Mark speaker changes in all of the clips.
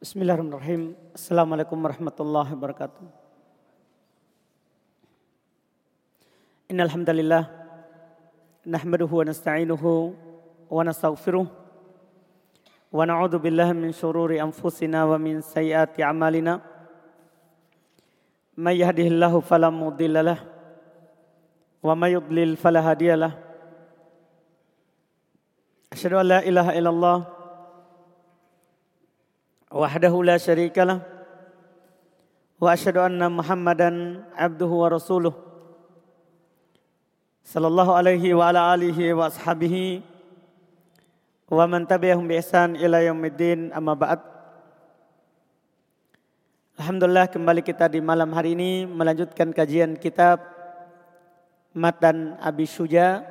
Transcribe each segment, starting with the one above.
Speaker 1: Bismillahirrahmanirrahim. Assalamualaikum warahmatullahi wabarakatuh. Innal hamdalillah nahmaduhu wa nasta'inuhu wa nastaghfiruh wa na'udzu billahi min shururi anfusina wa min sayyiati a'malina. May yahdihillahu fala mudhillalah wa may yudlil fala hadiyalah. Asyhadu an la ilaha illallah وحده لا شريك له واشهد ان محمدا عبده ورسوله صلى الله عليه وعلى اله واصحابه ومن تبعهم باحسان الى يوم الدين اما بعد Alhamdulillah kembali kita di malam hari ini melanjutkan kajian kitab Matan Abi Syuja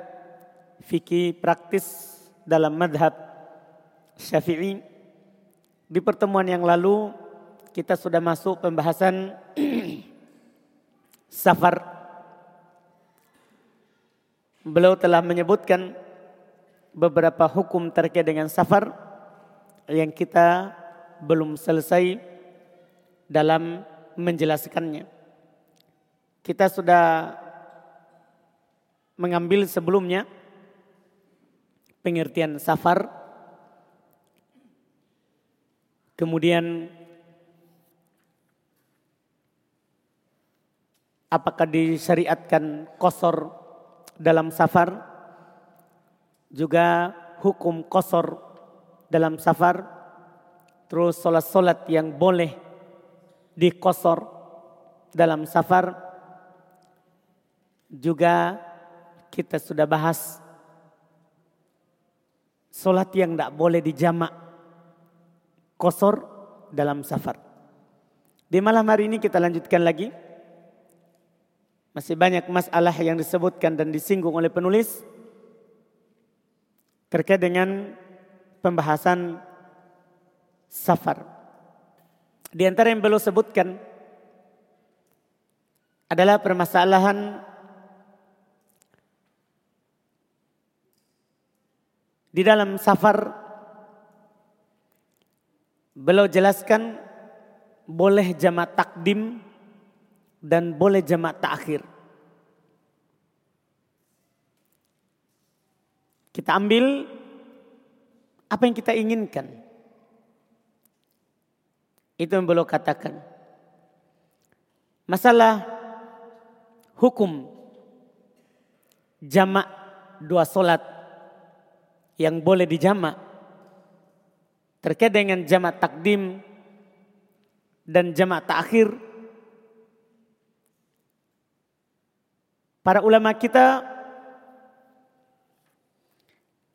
Speaker 1: Fikih Praktis dalam Madhab Syafi'i di pertemuan yang lalu kita sudah masuk pembahasan safar. Beliau telah menyebutkan beberapa hukum terkait dengan safar yang kita belum selesai dalam menjelaskannya. Kita sudah mengambil sebelumnya pengertian safar Kemudian apakah disyariatkan kosor dalam safar? Juga hukum kosor dalam safar. Terus solat-solat yang boleh dikosor dalam safar. Juga kita sudah bahas solat yang tidak boleh dijamak kosor dalam safar. Di malam hari ini kita lanjutkan lagi. Masih banyak masalah yang disebutkan dan disinggung oleh penulis terkait dengan pembahasan safar. Di antara yang belum sebutkan adalah permasalahan di dalam safar Beliau jelaskan boleh jamak takdim dan boleh jamak takhir. Kita ambil apa yang kita inginkan. Itu yang beliau katakan. Masalah hukum jamak dua solat yang boleh dijamak terkait dengan jamak takdim dan jamak takhir para ulama kita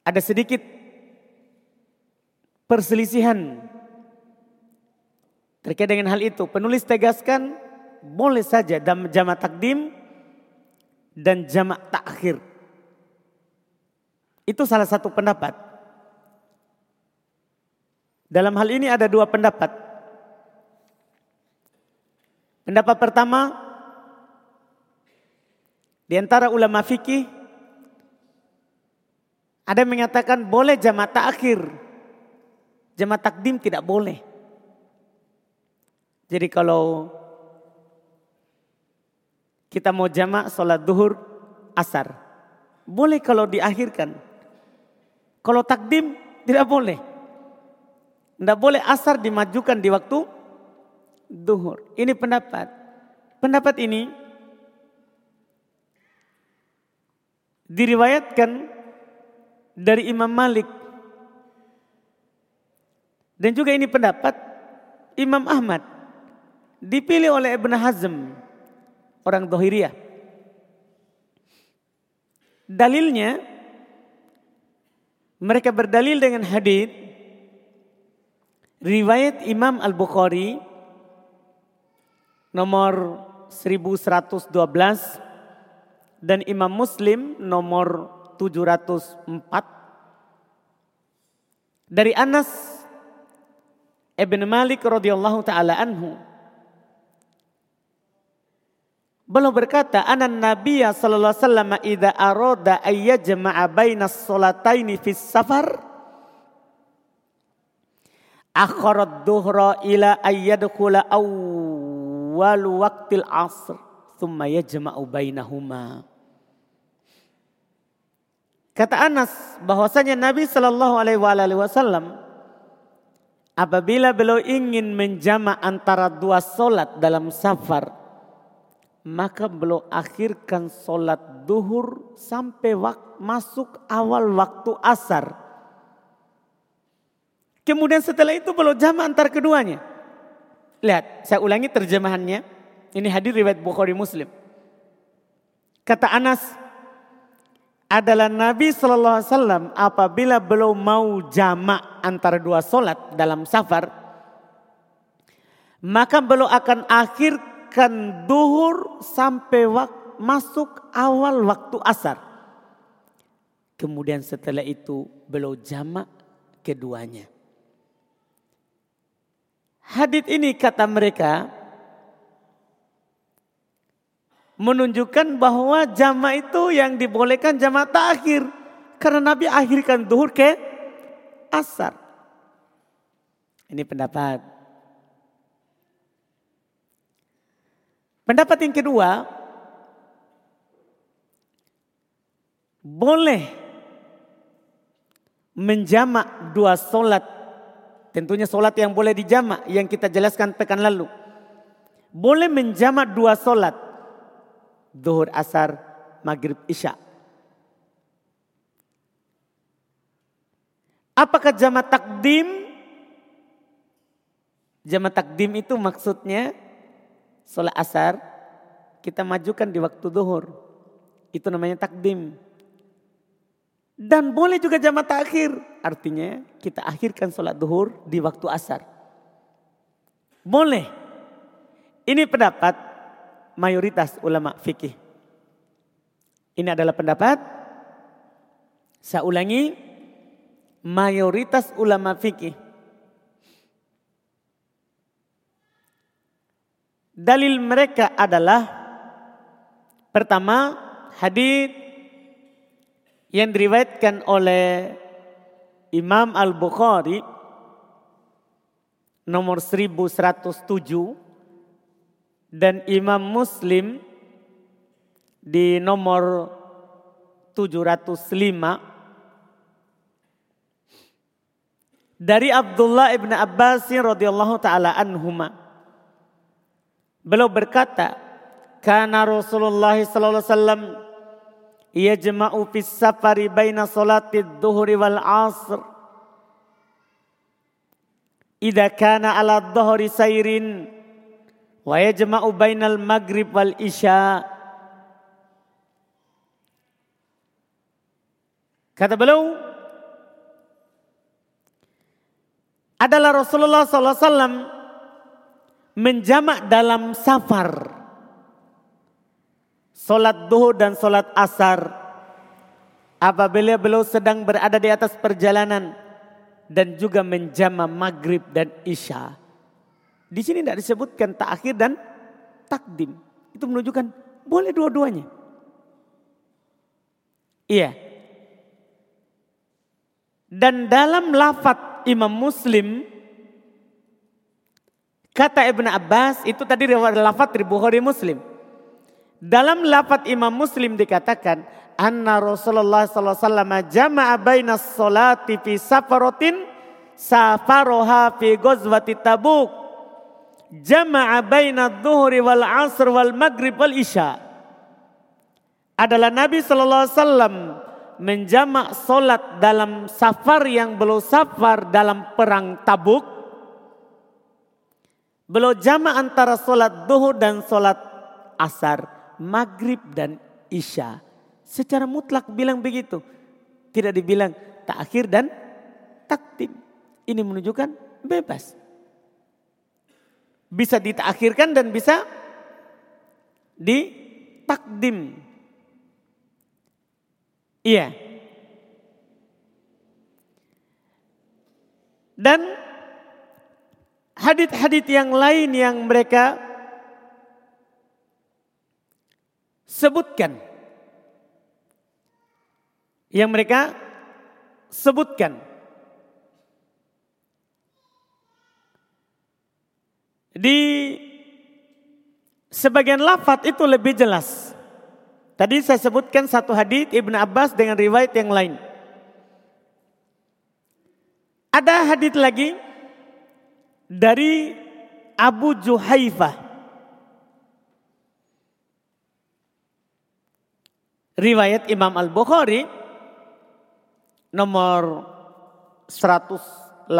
Speaker 1: ada sedikit perselisihan terkait dengan hal itu. Penulis tegaskan boleh saja dalam jamak takdim dan jamak takhir. Itu salah satu pendapat. Dalam hal ini ada dua pendapat. Pendapat pertama di antara ulama fikih ada yang mengatakan boleh jamaah takhir. Jamaah takdim tidak boleh. Jadi kalau kita mau jamak sholat duhur asar. Boleh kalau diakhirkan. Kalau takdim tidak boleh. Tidak boleh asar dimajukan di waktu duhur. Ini pendapat. Pendapat ini diriwayatkan dari Imam Malik. Dan juga ini pendapat Imam Ahmad. Dipilih oleh Ibn Hazm. Orang Dohiriyah. Dalilnya mereka berdalil dengan hadith Riwayat Imam Al-Bukhari nomor 1112 dan Imam Muslim nomor 704 dari Anas Ibn Malik radhiyallahu taala anhu Beliau berkata, "Anan Nabiya sallallahu alaihi wasallam idza arada ayyajma'a bainas salataini fis safar" akharat duhra ila ayyadkhula awwal waqtil asr thumma yajma'u bainahuma. Kata Anas bahwasanya Nabi Shallallahu Alaihi Wasallam apabila beliau ingin menjama antara dua solat dalam safar, maka beliau akhirkan solat duhur sampai masuk awal waktu asar. Kemudian setelah itu beliau jama antar keduanya. Lihat, saya ulangi terjemahannya. Ini hadir riwayat Bukhari Muslim. Kata Anas, adalah Nabi Shallallahu Alaihi Wasallam apabila belum mau jamak antara dua solat dalam safar, maka belum akan akhirkan duhur sampai wak masuk awal waktu asar. Kemudian setelah itu belum jamak keduanya. Hadit ini kata mereka menunjukkan bahwa jama itu yang dibolehkan jama takhir. Karena Nabi akhirkan duhur ke asar. Ini pendapat. Pendapat yang kedua, boleh menjamak dua solat. Tentunya solat yang boleh dijamak yang kita jelaskan pekan lalu. Boleh menjamak dua solat Zuhur, asar, maghrib, isya. Apakah jama takdim? Jama takdim itu maksudnya sholat asar kita majukan di waktu zuhur. Itu namanya takdim. Dan boleh juga jama takhir. Artinya kita akhirkan sholat duhur di waktu asar. Boleh. Ini pendapat mayoritas ulama fikih. Ini adalah pendapat saya ulangi mayoritas ulama fikih. Dalil mereka adalah pertama hadis yang diriwayatkan oleh Imam Al-Bukhari nomor 1107 dan Imam Muslim di nomor 705 dari Abdullah ibn Abbas radhiyallahu taala anhuma beliau berkata karena Rasulullah sallallahu alaihi wasallam yajma'u fis safari baina salati dhuhri wal asr idza kana ala dhuhri sayrin wa yajma'u bainal maghrib wal isya kata beliau adalah Rasulullah SAW menjamak dalam safar solat duhur dan solat asar apabila beliau sedang berada di atas perjalanan dan juga menjama maghrib dan isya di sini tidak disebutkan takhir dan takdim. Itu menunjukkan boleh dua-duanya. Iya. Dan dalam lafat Imam Muslim kata Ibn Abbas itu tadi lafat dari Bukhari Muslim. Dalam lafat Imam Muslim dikatakan anna Rasulullah sallallahu alaihi wasallam jama'a bainas salati fi safarotin safaroha fi ghazwati Tabuk. Jama'a baina dhuhri wal asr wal maghrib wal isya. Adalah Nabi sallallahu alaihi wasallam menjamak solat dalam safar yang belum safar dalam perang Tabuk. Belum jamak antara solat duhur dan solat asar, maghrib dan isya. Secara mutlak bilang begitu. Tidak dibilang takhir dan taktim. Ini menunjukkan bebas. Bisa ditakhirkan dan bisa ditakdim. Iya. Dan hadit-hadit yang lain yang mereka sebutkan. Yang mereka sebutkan. Di sebagian lafat itu lebih jelas. Tadi saya sebutkan satu hadis Ibnu Abbas dengan riwayat yang lain. Ada hadis lagi dari Abu Juhaifah. Riwayat Imam Al-Bukhari nomor 187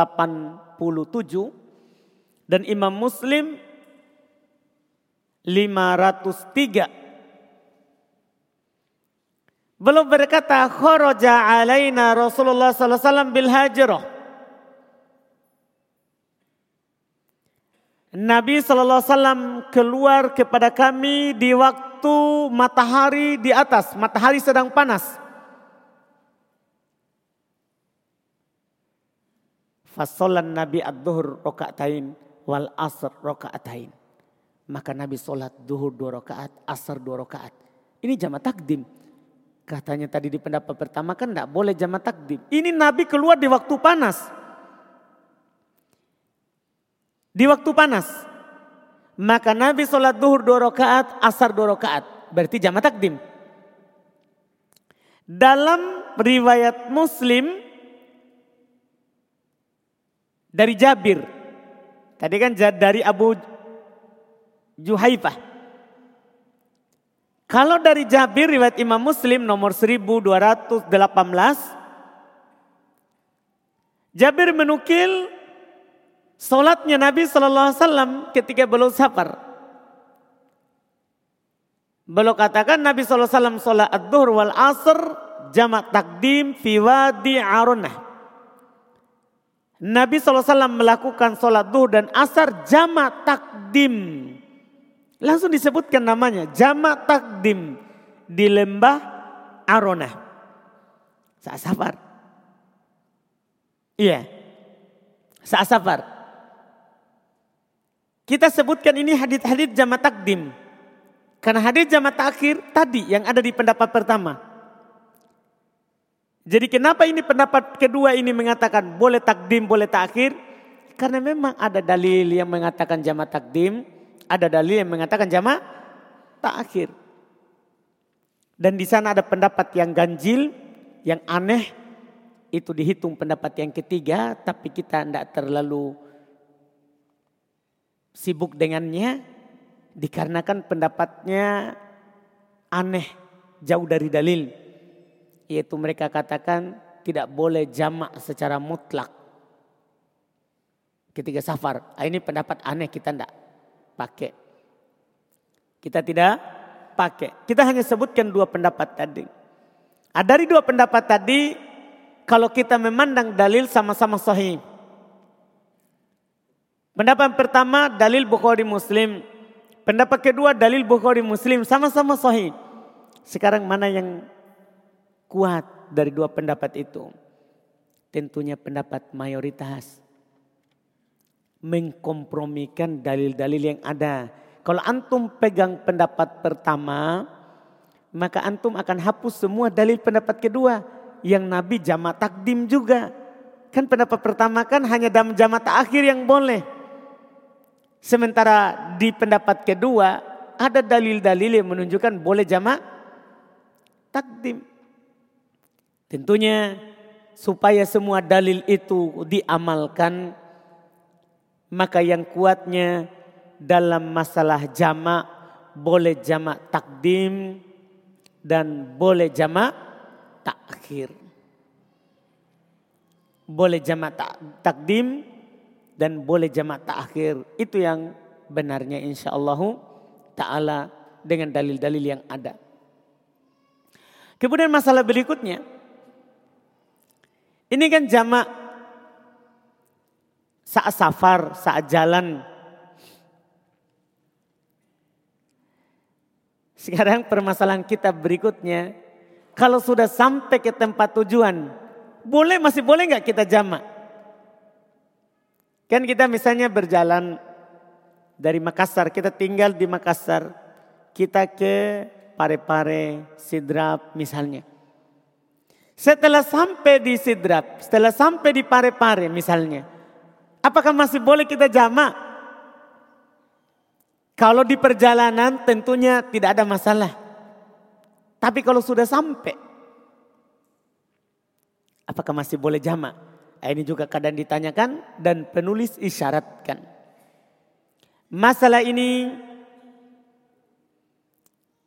Speaker 1: dan Imam Muslim 503. Belum berkata kharaja alaina Rasulullah sallallahu alaihi wasallam bil hajrah. Nabi Sallallahu Alaihi Wasallam keluar kepada kami di waktu matahari di atas, matahari sedang panas. Fasolan Nabi ad-duhur rokaatain wal asr rokaatain. Maka Nabi sholat duhur dua rakaat, asar dua rakaat. Ini jamaah takdim. Katanya tadi di pendapat pertama kan tidak boleh jamaah takdim. Ini Nabi keluar di waktu panas di waktu panas. Maka Nabi sholat duhur dua rakaat, asar dua rakaat. Berarti jamaah takdim. Dalam riwayat Muslim dari Jabir. Tadi kan dari Abu Juhaifah. Kalau dari Jabir riwayat Imam Muslim nomor 1218. Jabir menukil Solatnya Nabi Shallallahu Alaihi Wasallam ketika belum safar. Belum katakan Nabi Shallallahu Alaihi Wasallam sholat ad-duhur wal asr jamak takdim fi wadi arunah. Nabi SAW melakukan sholat duhur dan asar jamak takdim. Langsung disebutkan namanya jamak takdim di lembah Arona. Saat safar. Iya. Saat safar. Kita sebutkan ini hadit-hadit jamaah takdim. Karena hadit jamaah takhir tadi yang ada di pendapat pertama. Jadi kenapa ini pendapat kedua ini mengatakan boleh takdim, boleh takhir? Karena memang ada dalil yang mengatakan jamaah takdim, ada dalil yang mengatakan jamaah takhir. Dan di sana ada pendapat yang ganjil, yang aneh, itu dihitung pendapat yang ketiga, tapi kita tidak terlalu sibuk dengannya dikarenakan pendapatnya aneh, jauh dari dalil. Yaitu mereka katakan tidak boleh jamak secara mutlak. Ketika safar, ah, ini pendapat aneh kita tidak pakai. Kita tidak pakai. Kita hanya sebutkan dua pendapat tadi. Ah, dari dua pendapat tadi, kalau kita memandang dalil sama-sama sahih. Pendapat pertama dalil Bukhari Muslim. Pendapat kedua dalil Bukhari Muslim sama-sama sahih. Sekarang mana yang kuat dari dua pendapat itu? Tentunya pendapat mayoritas. Mengkompromikan dalil-dalil yang ada. Kalau antum pegang pendapat pertama, maka antum akan hapus semua dalil pendapat kedua. Yang Nabi jamaah takdim juga. Kan pendapat pertama kan hanya dalam jamaah akhir yang boleh. Sementara di pendapat kedua ada dalil-dalil yang menunjukkan boleh jamak takdim. Tentunya supaya semua dalil itu diamalkan maka yang kuatnya dalam masalah jamak boleh jamak takdim dan boleh jamak takhir. Boleh jamak takdim dan boleh jamak takhir. Itu yang benarnya insya Allah ta'ala dengan dalil-dalil yang ada. Kemudian masalah berikutnya. Ini kan jamak saat safar, saat jalan. Sekarang permasalahan kita berikutnya. Kalau sudah sampai ke tempat tujuan. Boleh masih boleh nggak kita jamak? Kan kita misalnya berjalan dari Makassar, kita tinggal di Makassar, kita ke Pare-Pare, Sidrap misalnya. Setelah sampai di Sidrap, setelah sampai di Pare-Pare misalnya, apakah masih boleh kita jamak? Kalau di perjalanan tentunya tidak ada masalah. Tapi kalau sudah sampai, apakah masih boleh jamak? Ini juga kadang ditanyakan dan penulis isyaratkan. Masalah ini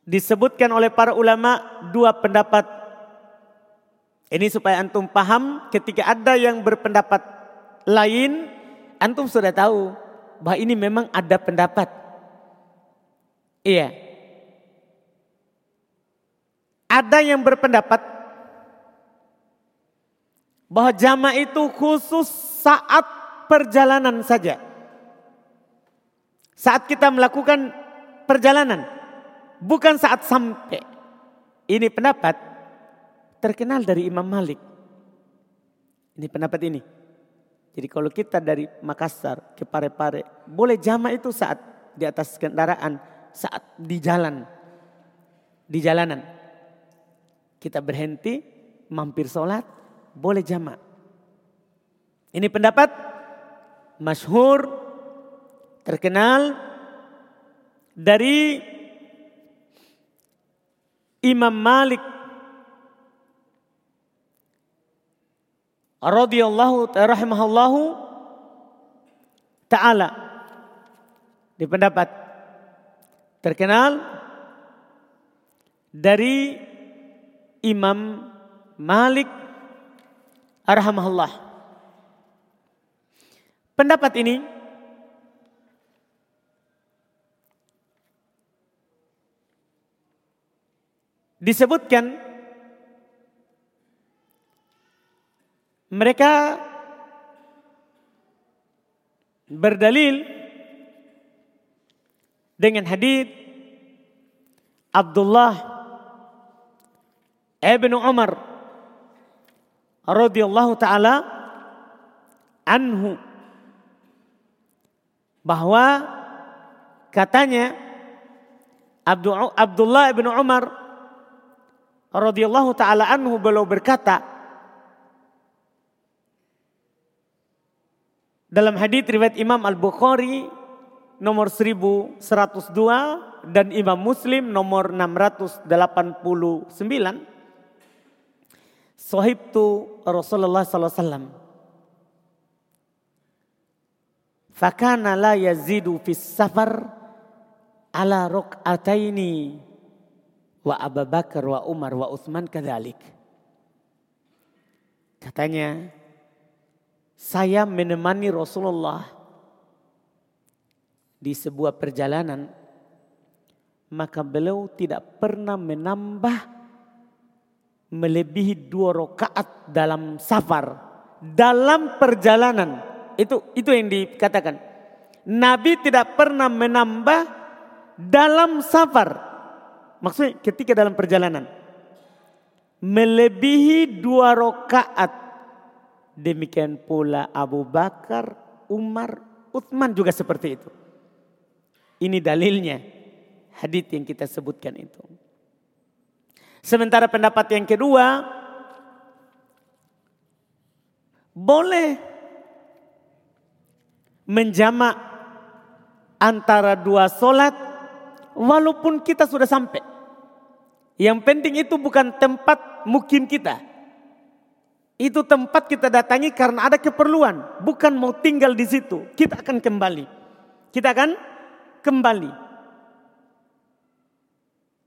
Speaker 1: disebutkan oleh para ulama dua pendapat. Ini supaya antum paham ketika ada yang berpendapat lain, antum sudah tahu bahwa ini memang ada pendapat. Iya. Ada yang berpendapat bahwa jamaah itu khusus saat perjalanan saja. Saat kita melakukan perjalanan, bukan saat sampai. Ini pendapat terkenal dari Imam Malik. Ini pendapat ini. Jadi kalau kita dari Makassar ke Pare-Pare, boleh jamaah itu saat di atas kendaraan saat di jalan. Di jalanan. Kita berhenti, mampir sholat, boleh jamak. Ini pendapat masyhur, terkenal dari Imam Malik radhiyallahu rahimahullahu taala di pendapat terkenal dari Imam Malik arhamahullah. Pendapat ini disebutkan mereka berdalil dengan hadis Abdullah ibn Umar radhiyallahu taala anhu bahwa katanya Abdullah ibn Umar radhiyallahu taala anhu beliau berkata dalam hadis riwayat Imam Al-Bukhari nomor 1102 dan Imam Muslim nomor 689. Sohibtu Rasulullah sallallahu alaihi wasallam. Fakana la yazidu fis safar ala rok'ataini wa Abu Bakar wa Umar wa Utsman kadzalik. Katanya, saya menemani Rasulullah di sebuah perjalanan, maka beliau tidak pernah menambah melebihi dua rakaat dalam safar, dalam perjalanan. Itu itu yang dikatakan. Nabi tidak pernah menambah dalam safar. Maksudnya ketika dalam perjalanan. Melebihi dua rakaat. Demikian pula Abu Bakar, Umar, Uthman juga seperti itu. Ini dalilnya hadis yang kita sebutkan itu. Sementara pendapat yang kedua boleh menjamak antara dua solat walaupun kita sudah sampai. Yang penting itu bukan tempat mukim kita. Itu tempat kita datangi karena ada keperluan, bukan mau tinggal di situ. Kita akan kembali. Kita akan kembali.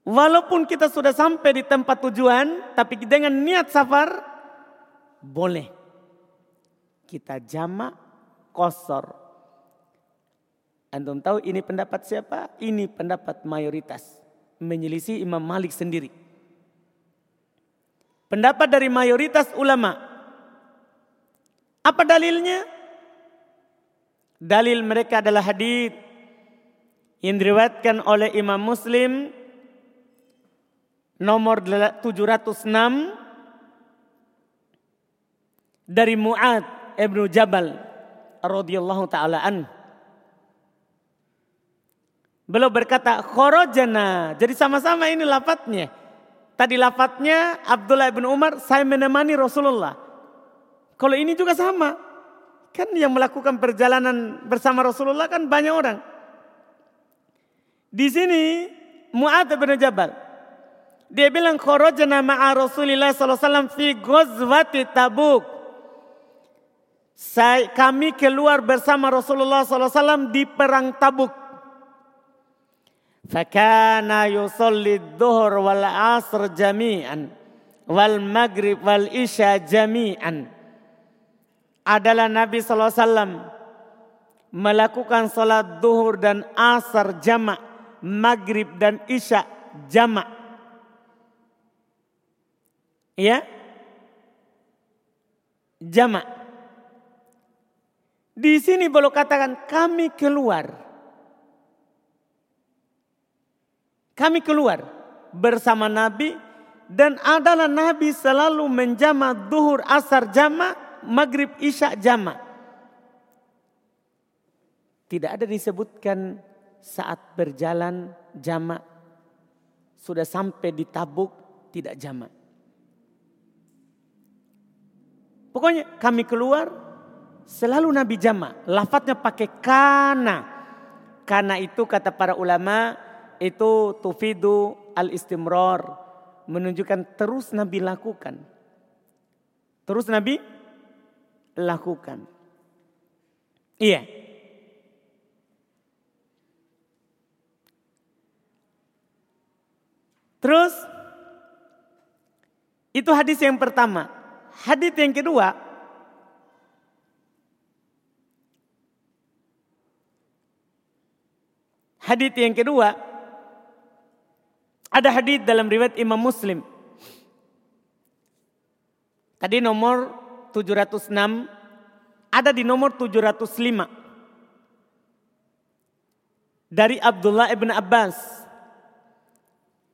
Speaker 1: Walaupun kita sudah sampai di tempat tujuan, tapi dengan niat safar, boleh. Kita jamak kosor. Antum tahu ini pendapat siapa? Ini pendapat mayoritas. Menyelisih Imam Malik sendiri. Pendapat dari mayoritas ulama. Apa dalilnya? Dalil mereka adalah hadis yang diriwayatkan oleh Imam Muslim nomor 706 dari Muad ibnu Jabal radhiyallahu taala an. Beliau berkata khorojana. Jadi sama-sama ini lafadznya. Tadi lafadznya Abdullah bin Umar saya menemani Rasulullah. Kalau ini juga sama. Kan yang melakukan perjalanan bersama Rasulullah kan banyak orang. Di sini Mu'ad bin Jabal. Dia bilang kharajna ma'a Rasulillah wasallam fi ghazwati Tabuk. Saya, kami keluar bersama Rasulullah SAW di perang Tabuk. Fakana yusalli dhuhr wal asr jami'an wal maghrib wal isya jami'an. Adalah Nabi SAW melakukan salat duhur dan asar jamak, maghrib dan isya jamak. Ya? Jamak. Di sini boleh katakan kami keluar. Kami keluar bersama Nabi dan adalah Nabi selalu menjama duhur asar jama, maghrib isya jama. Tidak ada disebutkan saat berjalan jama sudah sampai di tabuk tidak jama. Pokoknya kami keluar Selalu Nabi jama. Lafadznya pakai kana. Karena itu kata para ulama itu tufidu al-istimrar. Menunjukkan terus Nabi lakukan. Terus Nabi lakukan. Iya. Terus itu hadis yang pertama. Hadis yang kedua Hadis yang kedua, ada hadis dalam riwayat Imam Muslim. Tadi nomor 706, ada di nomor 705. Dari Abdullah ibn Abbas.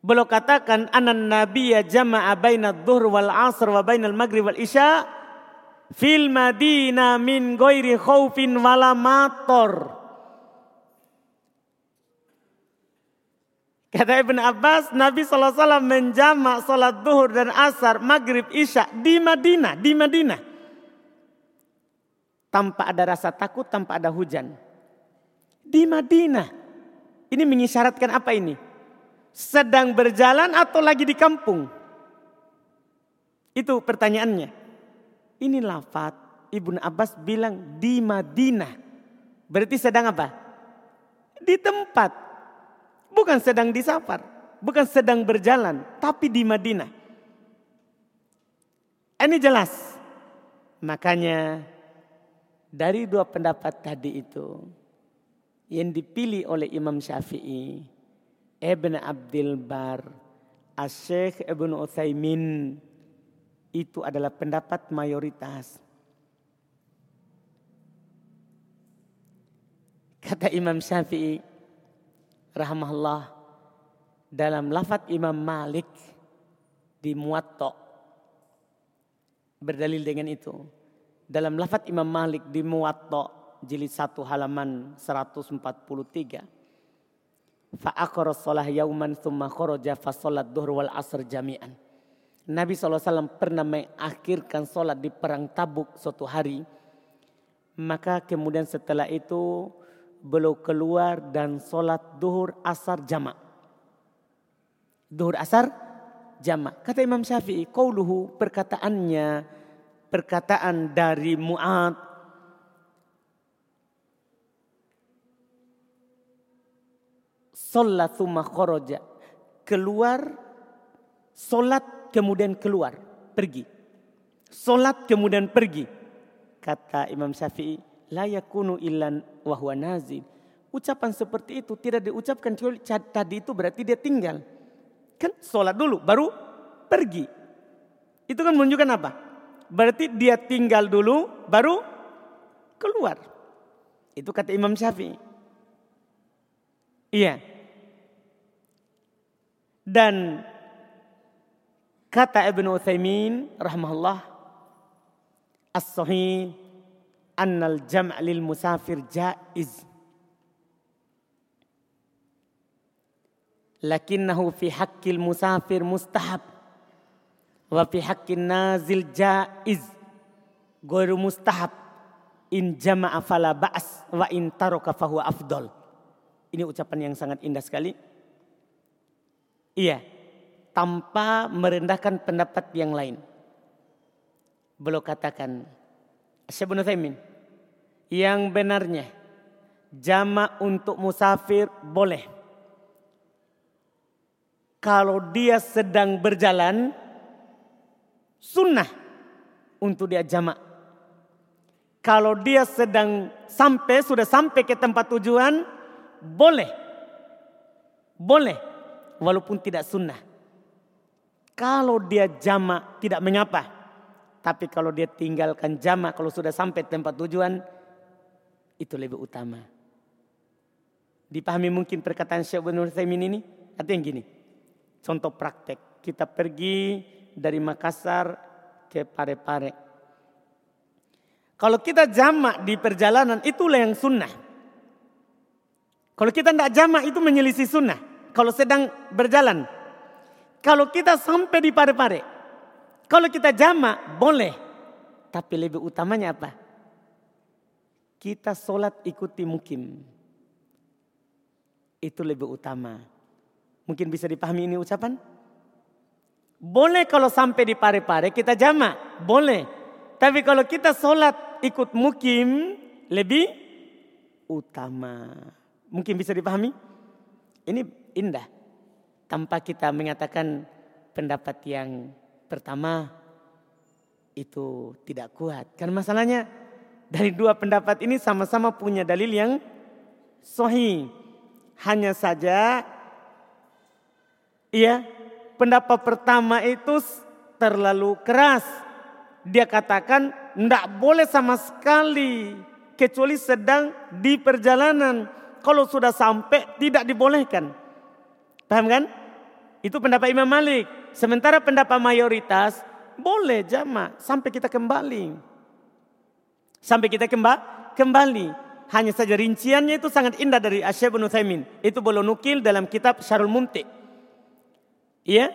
Speaker 1: Beliau katakan anan nabiyya jama'a baina dhuhr wal asr wa bainal maghrib wal isya fil madinah min ghairi khaufin wala mator. Kata Ibn Abbas, Nabi SAW menjamak sholat duhur dan asar, maghrib, isya di Madinah, di Madinah. Tanpa ada rasa takut, tanpa ada hujan. Di Madinah. Ini mengisyaratkan apa ini? Sedang berjalan atau lagi di kampung? Itu pertanyaannya. Ini lafat Ibn Abbas bilang di Madinah. Berarti sedang apa? Di tempat Bukan sedang di safar, bukan sedang berjalan, tapi di Madinah. Ini jelas. Makanya dari dua pendapat tadi itu yang dipilih oleh Imam Syafi'i, Ibn Abdul Bar, Asyikh Ibn Uthaymin itu adalah pendapat mayoritas. Kata Imam Syafi'i, rahmahullah dalam lafat Imam Malik di Muwatta berdalil dengan itu. Dalam lafat Imam Malik di Muwatta jilid 1 halaman 143. Fa aqra shalah yauman thumma kharaja fa salat dhuhr wal asr jami'an. Nabi SAW pernah mengakhirkan sholat di perang tabuk suatu hari. Maka kemudian setelah itu beliau keluar dan sholat duhur asar jamak. Duhur asar jamak. Kata Imam Syafi'i, qauluhu perkataannya, perkataan dari Mu'ad. Khoroja. Keluar, sholat kemudian keluar, pergi. Sholat kemudian pergi. Kata Imam Syafi'i, la yakunu illan wa huwa nazil. Ucapan seperti itu tidak diucapkan tadi itu berarti dia tinggal. Kan sholat dulu baru pergi. Itu kan menunjukkan apa? Berarti dia tinggal dulu baru keluar. Itu kata Imam Syafi'i. Iya. Dan kata Ibnu Utsaimin rahimahullah as-sahih annal jam' lil musafir jaiz. Lakinnahu fi haqqil musafir mustahab. Wa fi haqqin nazil jaiz. Ghairu mustahab. In jama'a fala ba's wa in taraka fahuwa afdal. Ini ucapan yang sangat indah sekali. Iya, tanpa merendahkan pendapat yang lain. Belum katakan Syekh Ibn yang benarnya jamak untuk musafir boleh. Kalau dia sedang berjalan sunnah untuk dia jamak. Kalau dia sedang sampai sudah sampai ke tempat tujuan boleh. Boleh walaupun tidak sunnah. Kalau dia jamak tidak mengapa. Tapi kalau dia tinggalkan jamak kalau sudah sampai tempat tujuan itu lebih utama. Dipahami mungkin perkataan Syekh bin Utsaimin ini? Artinya gini. Contoh praktek. Kita pergi dari Makassar ke Parepare. Kalau kita jamak di perjalanan itulah yang sunnah. Kalau kita tidak jamak itu menyelisih sunnah. Kalau sedang berjalan kalau kita sampai di pare-pare, kalau kita jama boleh. Tapi lebih utamanya apa? Kita sholat ikuti mukim. Itu lebih utama. Mungkin bisa dipahami ini ucapan? Boleh kalau sampai di pare-pare kita jama, boleh. Tapi kalau kita sholat ikut mukim lebih utama. Mungkin bisa dipahami? Ini indah tanpa kita mengatakan pendapat yang pertama itu tidak kuat. Karena masalahnya dari dua pendapat ini sama-sama punya dalil yang sahih. Hanya saja iya pendapat pertama itu terlalu keras. Dia katakan tidak boleh sama sekali kecuali sedang di perjalanan. Kalau sudah sampai tidak dibolehkan. Paham kan? Itu pendapat Imam Malik. Sementara pendapat mayoritas boleh jamaah sampai kita kembali. Sampai kita kemba, kembali. Hanya saja rinciannya itu sangat indah dari Asyab bin Uthaymin. Itu boleh nukil dalam kitab Syarul Mumti. Iya?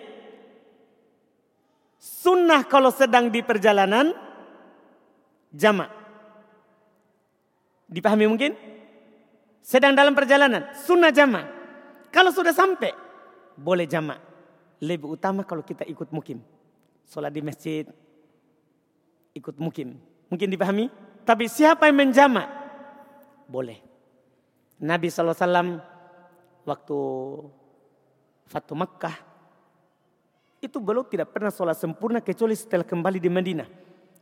Speaker 1: Sunnah kalau sedang di perjalanan jamaah. Dipahami mungkin? Sedang dalam perjalanan, sunnah jamaah. Kalau sudah sampai, boleh jamak. Lebih utama kalau kita ikut mukim. Sholat di masjid, ikut mukim. Mungkin dipahami? Tapi siapa yang menjamak? Boleh. Nabi SAW waktu Fatu Makkah itu belum tidak pernah sholat sempurna kecuali setelah kembali di Madinah.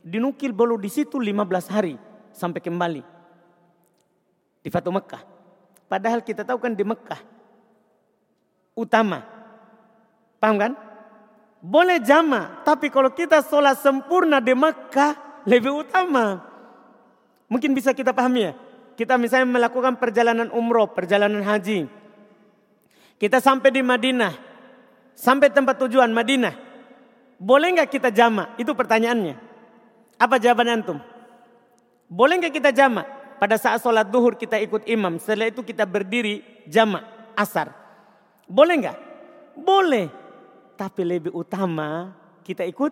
Speaker 1: Dinukil belum di situ 15 hari sampai kembali di Fatu Makkah. Padahal kita tahu kan di Makkah utama. Paham kan? Boleh jama, tapi kalau kita sholat sempurna di Makkah lebih utama. Mungkin bisa kita pahami ya. Kita misalnya melakukan perjalanan umroh, perjalanan haji. Kita sampai di Madinah, sampai tempat tujuan Madinah. Boleh nggak kita jama? Itu pertanyaannya. Apa jawaban antum? Boleh nggak kita jama? Pada saat sholat duhur kita ikut imam, setelah itu kita berdiri jama asar. Boleh nggak? Boleh. Tapi lebih utama kita ikut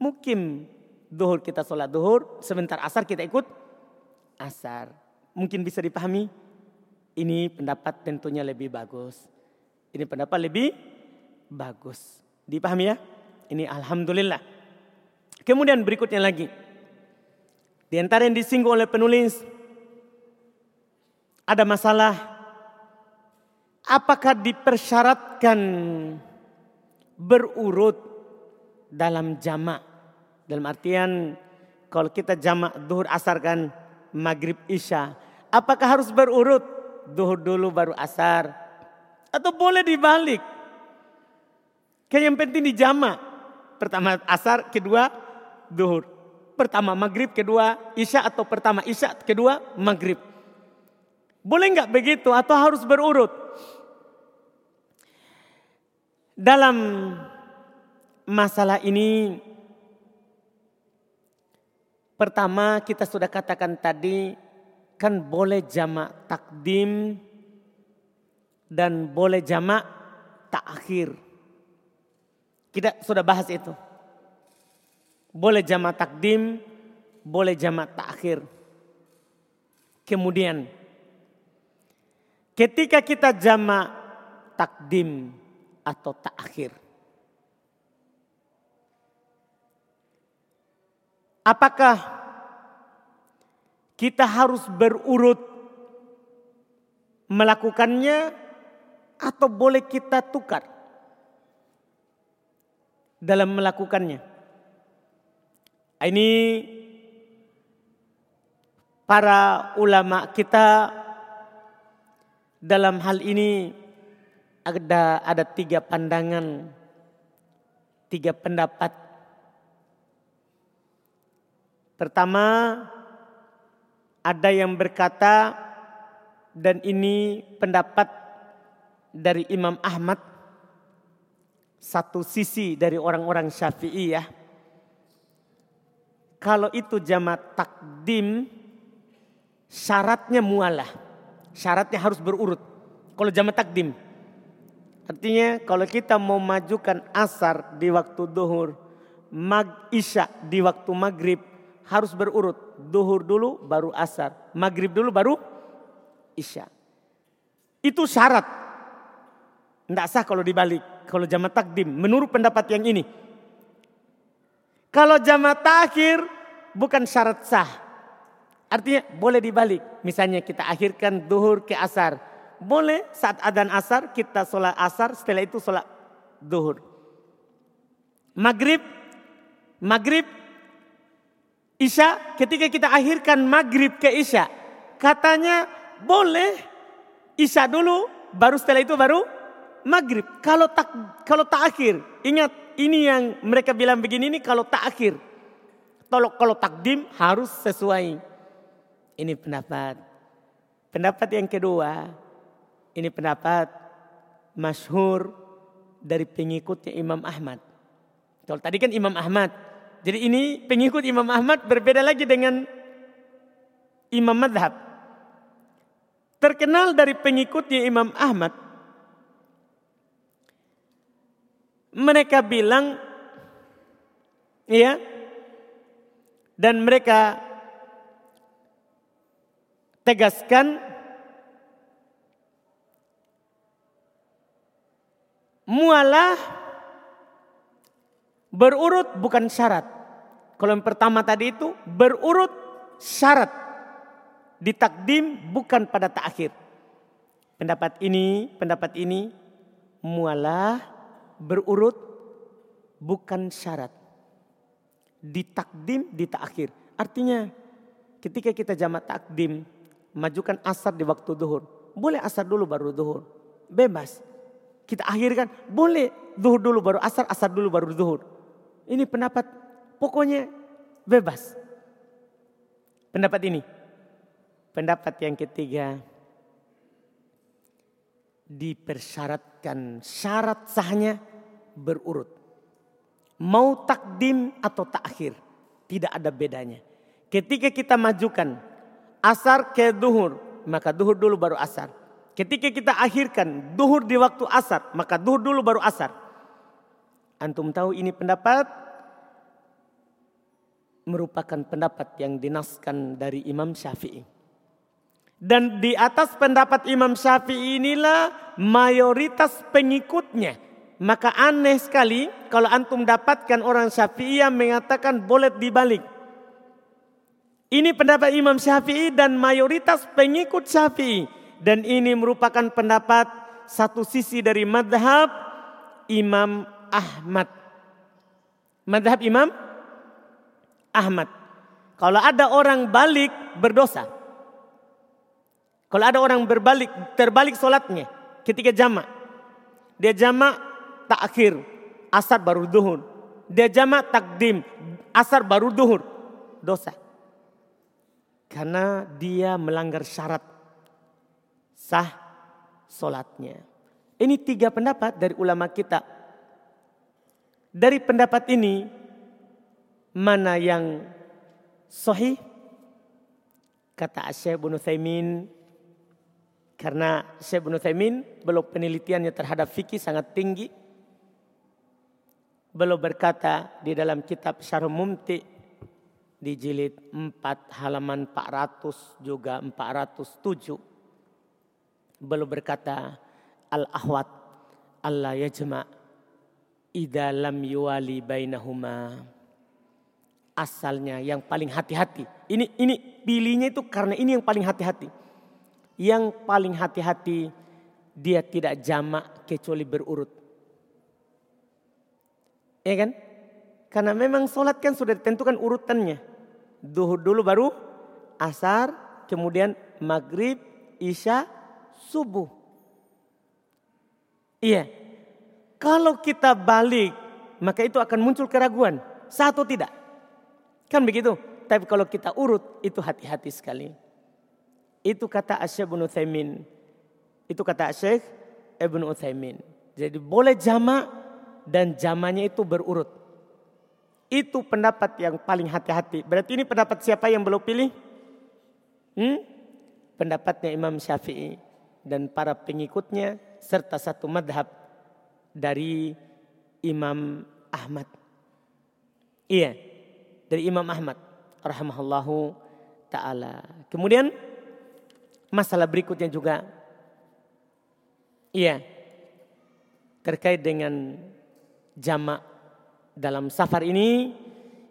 Speaker 1: mukim. Duhur kita sholat duhur, sebentar asar kita ikut asar. Mungkin bisa dipahami? Ini pendapat tentunya lebih bagus. Ini pendapat lebih bagus. Dipahami ya? Ini Alhamdulillah. Kemudian berikutnya lagi. Di antara yang disinggung oleh penulis. Ada masalah apakah dipersyaratkan berurut dalam jamak? Dalam artian kalau kita jamak duhur asar kan maghrib isya. Apakah harus berurut? Duhur dulu baru asar. Atau boleh dibalik? Kayak yang penting di jamak. Pertama asar, kedua duhur. Pertama maghrib, kedua isya atau pertama isya, kedua maghrib. Boleh nggak begitu atau harus berurut? Dalam masalah ini pertama kita sudah katakan tadi kan boleh jamak takdim dan boleh jamak takhir. Kita sudah bahas itu. Boleh jamak takdim, boleh jamak takhir. Kemudian ketika kita jama takdim atau takhir. Apakah kita harus berurut melakukannya atau boleh kita tukar dalam melakukannya? Ini para ulama kita dalam hal ini ada ada tiga pandangan, tiga pendapat. Pertama, ada yang berkata dan ini pendapat dari Imam Ahmad satu sisi dari orang-orang Syafi'i ya. Kalau itu jamak takdim syaratnya mualah. Syaratnya harus berurut. Kalau jamak takdim Artinya kalau kita mau majukan asar di waktu duhur, mag isya di waktu maghrib harus berurut. Duhur dulu baru asar, maghrib dulu baru isya. Itu syarat. Tidak sah kalau dibalik. Kalau jamaah takdim menurut pendapat yang ini. Kalau jamaah takhir bukan syarat sah. Artinya boleh dibalik. Misalnya kita akhirkan duhur ke asar boleh saat adzan asar kita sholat asar setelah itu sholat duhur. Maghrib, maghrib, isya ketika kita akhirkan maghrib ke isya katanya boleh isya dulu baru setelah itu baru maghrib. Kalau tak kalau tak akhir ingat ini yang mereka bilang begini ini kalau tak akhir. Kalau kalau takdim harus sesuai. Ini pendapat. Pendapat yang kedua, ini pendapat masyhur dari pengikutnya Imam Ahmad. Kalau tadi kan Imam Ahmad. Jadi ini pengikut Imam Ahmad berbeda lagi dengan Imam Madhab. Terkenal dari pengikutnya Imam Ahmad. Mereka bilang, ya, dan mereka tegaskan mualah berurut bukan syarat. Kalau yang pertama tadi itu berurut syarat. Ditakdim bukan pada takhir. Pendapat ini, pendapat ini mualah berurut bukan syarat. Ditakdim, di takhir. Artinya ketika kita jamak takdim, majukan asar di waktu duhur. Boleh asar dulu baru duhur. Bebas. Kita akhirkan boleh zuhur dulu baru asar, asar dulu baru zuhur. Ini pendapat pokoknya bebas. Pendapat ini. Pendapat yang ketiga. Dipersyaratkan syarat sahnya berurut. Mau takdim atau takhir. Tidak ada bedanya. Ketika kita majukan asar ke duhur. Maka duhur dulu baru asar. Ketika kita akhirkan duhur di waktu asar, maka duhur dulu baru asar. Antum tahu ini pendapat merupakan pendapat yang dinaskan dari Imam Syafi'i. Dan di atas pendapat Imam Syafi'i inilah mayoritas pengikutnya. Maka aneh sekali kalau antum dapatkan orang Syafi'i yang mengatakan boleh dibalik. Ini pendapat Imam Syafi'i dan mayoritas pengikut Syafi'i dan ini merupakan pendapat satu sisi dari madhab Imam Ahmad. Madhab Imam Ahmad. Kalau ada orang balik berdosa. Kalau ada orang berbalik terbalik solatnya ketika jamak. Dia jamak takhir, asar baru duhur. Dia jamak takdim, asar baru duhur. Dosa. Karena dia melanggar syarat sah solatnya. Ini tiga pendapat dari ulama kita. Dari pendapat ini, mana yang sahih? Kata Syekh Ibnu Thaimin, karena Syekh Ibnu Thaimin belum penelitiannya terhadap fikih sangat tinggi. Belum berkata di dalam kitab Syarh Mumti di jilid 4 halaman 400 juga 407 Beliau berkata, Al-ahwat Allah yajma' idza lam yuwali bainahuma. Asalnya yang paling hati-hati. Ini ini pilihnya itu karena ini yang paling hati-hati. Yang paling hati-hati dia tidak jamak kecuali berurut. Ya kan? Karena memang sholat kan sudah ditentukan urutannya. Duhur dulu baru asar, kemudian maghrib, isya, subuh. Iya. Kalau kita balik, maka itu akan muncul keraguan. Satu tidak. Kan begitu. Tapi kalau kita urut, itu hati-hati sekali. Itu kata Asyik ibn Uthaymin. Itu kata Asyik ibn Uthaymin. Jadi boleh jama dan jamanya itu berurut. Itu pendapat yang paling hati-hati. Berarti ini pendapat siapa yang belum pilih? Hmm? Pendapatnya Imam Syafi'i dan para pengikutnya serta satu madhab dari Imam Ahmad. Iya, dari Imam Ahmad rahimahullahu taala. Kemudian masalah berikutnya juga iya terkait dengan jamak dalam safar ini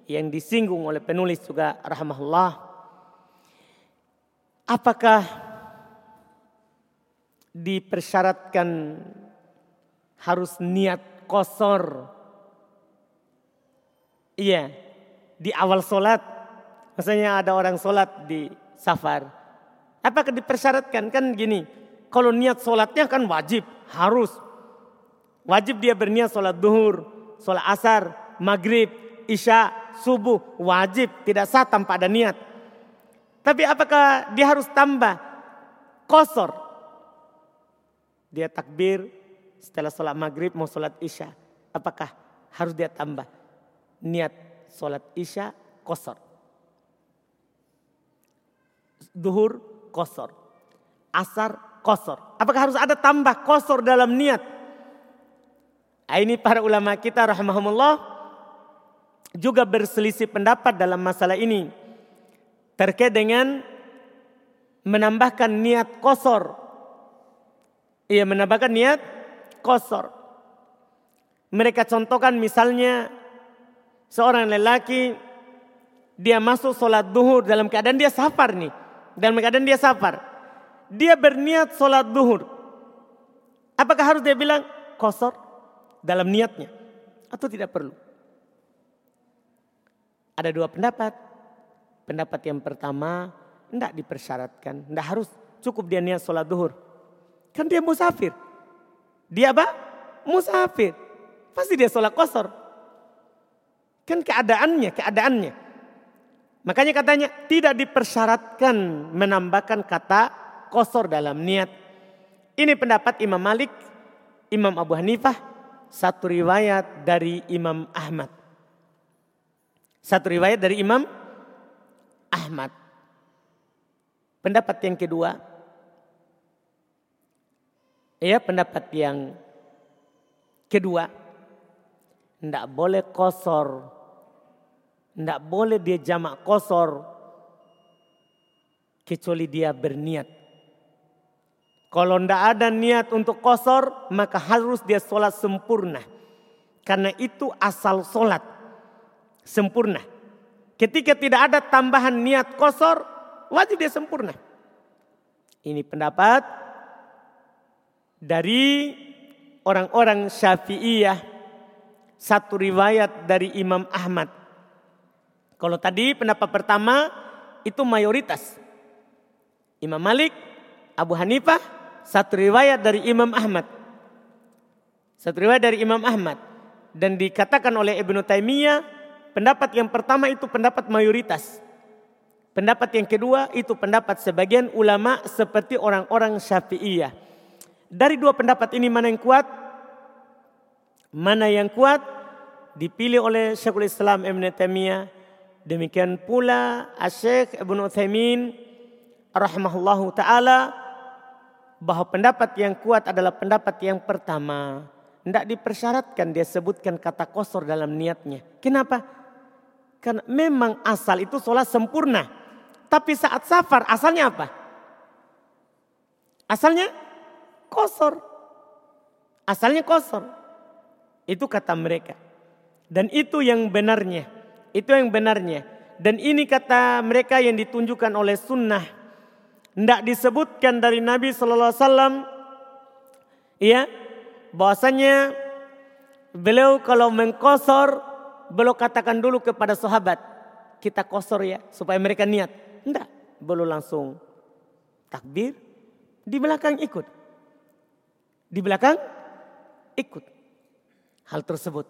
Speaker 1: yang disinggung oleh penulis juga rahimahullah Apakah dipersyaratkan harus niat kosor? Iya, di awal solat. Maksudnya ada orang solat di safar. Apakah dipersyaratkan? Kan gini, kalau niat solatnya kan wajib, harus. Wajib dia berniat solat duhur, solat asar, maghrib, isya, subuh. Wajib, tidak sah tanpa ada niat. Tapi apakah dia harus tambah kosor? Dia takbir setelah sholat maghrib mau sholat isya. Apakah harus dia tambah niat sholat isya kosor? Duhur kosor. Asar kosor. Apakah harus ada tambah kosor dalam niat? Nah, ini para ulama kita rahmahumullah juga berselisih pendapat dalam masalah ini terkait dengan menambahkan niat kosor. Ia menambahkan niat kosor. Mereka contohkan misalnya seorang lelaki dia masuk sholat duhur dalam keadaan dia safar nih. Dalam keadaan dia safar. Dia berniat sholat duhur. Apakah harus dia bilang kosor dalam niatnya? Atau tidak perlu? Ada dua pendapat. Pendapat yang pertama, tidak dipersyaratkan. Tidak harus cukup dia niat sholat duhur. Kan dia musafir. Dia apa? Musafir. Pasti dia sholat kosor. Kan keadaannya, keadaannya. Makanya katanya tidak dipersyaratkan menambahkan kata kosor dalam niat. Ini pendapat Imam Malik, Imam Abu Hanifah, satu riwayat dari Imam Ahmad. Satu riwayat dari Imam Ahmad. Pendapat yang kedua, ya pendapat yang kedua, tidak boleh kosor, tidak boleh dia jamak kosor, kecuali dia berniat. Kalau tidak ada niat untuk kosor, maka harus dia sholat sempurna. Karena itu asal sholat. Sempurna. Ketika tidak ada tambahan niat kosor, wajib dia sempurna. Ini pendapat dari orang-orang syafi'iyah. Satu riwayat dari Imam Ahmad. Kalau tadi pendapat pertama itu mayoritas. Imam Malik, Abu Hanifah, satu riwayat dari Imam Ahmad. Satu riwayat dari Imam Ahmad. Dan dikatakan oleh Ibnu Taimiyah Pendapat yang pertama itu pendapat mayoritas. Pendapat yang kedua itu pendapat sebagian ulama seperti orang-orang syafi'iyah. Dari dua pendapat ini mana yang kuat? Mana yang kuat? Dipilih oleh Syekhul Islam Ibn Taimiyah. Demikian pula Syekh Ibn Uthaymin rahimahullahu taala bahwa pendapat yang kuat adalah pendapat yang pertama. Tidak dipersyaratkan dia sebutkan kata kosor dalam niatnya. Kenapa? Karena memang asal itu sholat sempurna. Tapi saat safar asalnya apa? Asalnya kosor. Asalnya kosor. Itu kata mereka. Dan itu yang benarnya. Itu yang benarnya. Dan ini kata mereka yang ditunjukkan oleh sunnah. Tidak disebutkan dari Nabi Sallallahu Alaihi Wasallam. Ya, bahwasanya beliau kalau mengkosor, beliau katakan dulu kepada sahabat, kita kosor ya supaya mereka niat. Tidak, beliau langsung takbir, di belakang ikut. Di belakang ikut. Hal tersebut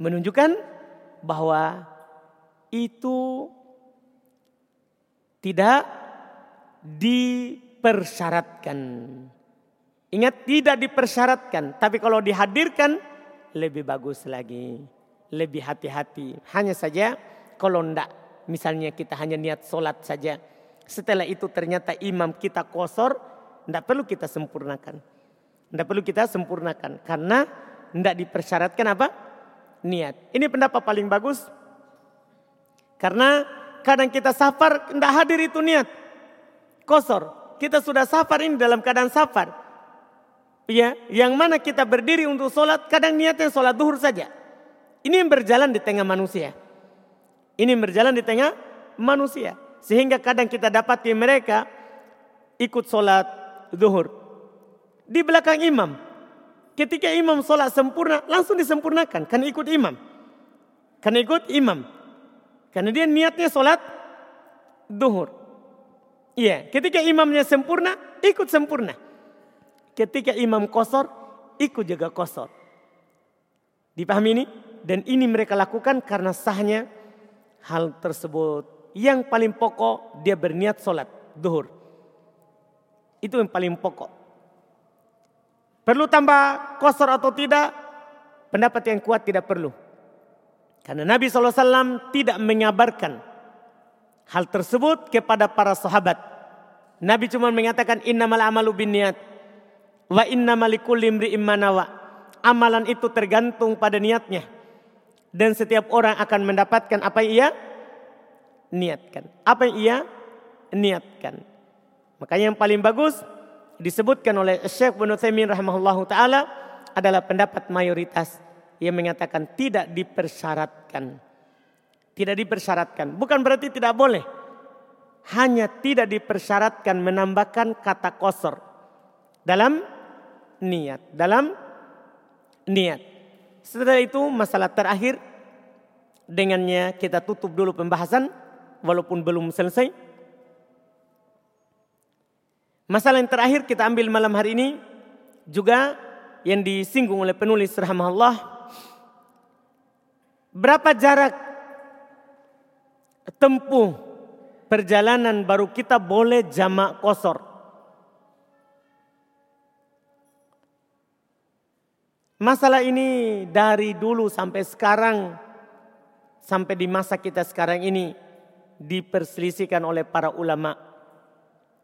Speaker 1: menunjukkan bahwa itu tidak dipersyaratkan. Ingat tidak dipersyaratkan, tapi kalau dihadirkan lebih bagus lagi. Lebih hati-hati. Hanya saja kalau ndak misalnya kita hanya niat sholat saja. Setelah itu ternyata imam kita kosor, ndak perlu kita sempurnakan. Ndak perlu kita sempurnakan. Karena ndak dipersyaratkan apa? Niat. Ini pendapat paling bagus. Karena kadang kita safar, ndak hadir itu niat. Kosor. Kita sudah safar ini dalam keadaan safar ya, yang mana kita berdiri untuk sholat, kadang niatnya sholat duhur saja. Ini yang berjalan di tengah manusia. Ini yang berjalan di tengah manusia. Sehingga kadang kita dapati mereka ikut sholat duhur. Di belakang imam. Ketika imam sholat sempurna, langsung disempurnakan. Karena ikut imam. Karena ikut imam. Karena dia niatnya sholat duhur. Iya, ketika imamnya sempurna, ikut sempurna. Ketika imam kosor, ikut juga kosor. Dipahami ini? Dan ini mereka lakukan karena sahnya hal tersebut. Yang paling pokok dia berniat sholat duhur. Itu yang paling pokok. Perlu tambah kosor atau tidak? Pendapat yang kuat tidak perlu. Karena Nabi SAW tidak mengabarkan hal tersebut kepada para sahabat. Nabi cuma mengatakan innamal amalu bin niat. Wa inna malikul limri imanawa. Amalan itu tergantung pada niatnya. Dan setiap orang akan mendapatkan apa yang ia niatkan. Apa yang ia niatkan. Makanya yang paling bagus disebutkan oleh Syekh Ibnu Taimin rahimahullahu taala adalah pendapat mayoritas yang mengatakan tidak dipersyaratkan. Tidak dipersyaratkan. Bukan berarti tidak boleh. Hanya tidak dipersyaratkan menambahkan kata kosor dalam niat. Dalam niat. Setelah itu masalah terakhir dengannya kita tutup dulu pembahasan walaupun belum selesai. Masalah yang terakhir kita ambil malam hari ini juga yang disinggung oleh penulis rahimahullah. Berapa jarak tempuh perjalanan baru kita boleh jamak kosor? Masalah ini dari dulu sampai sekarang, sampai di masa kita sekarang ini diperselisihkan oleh para ulama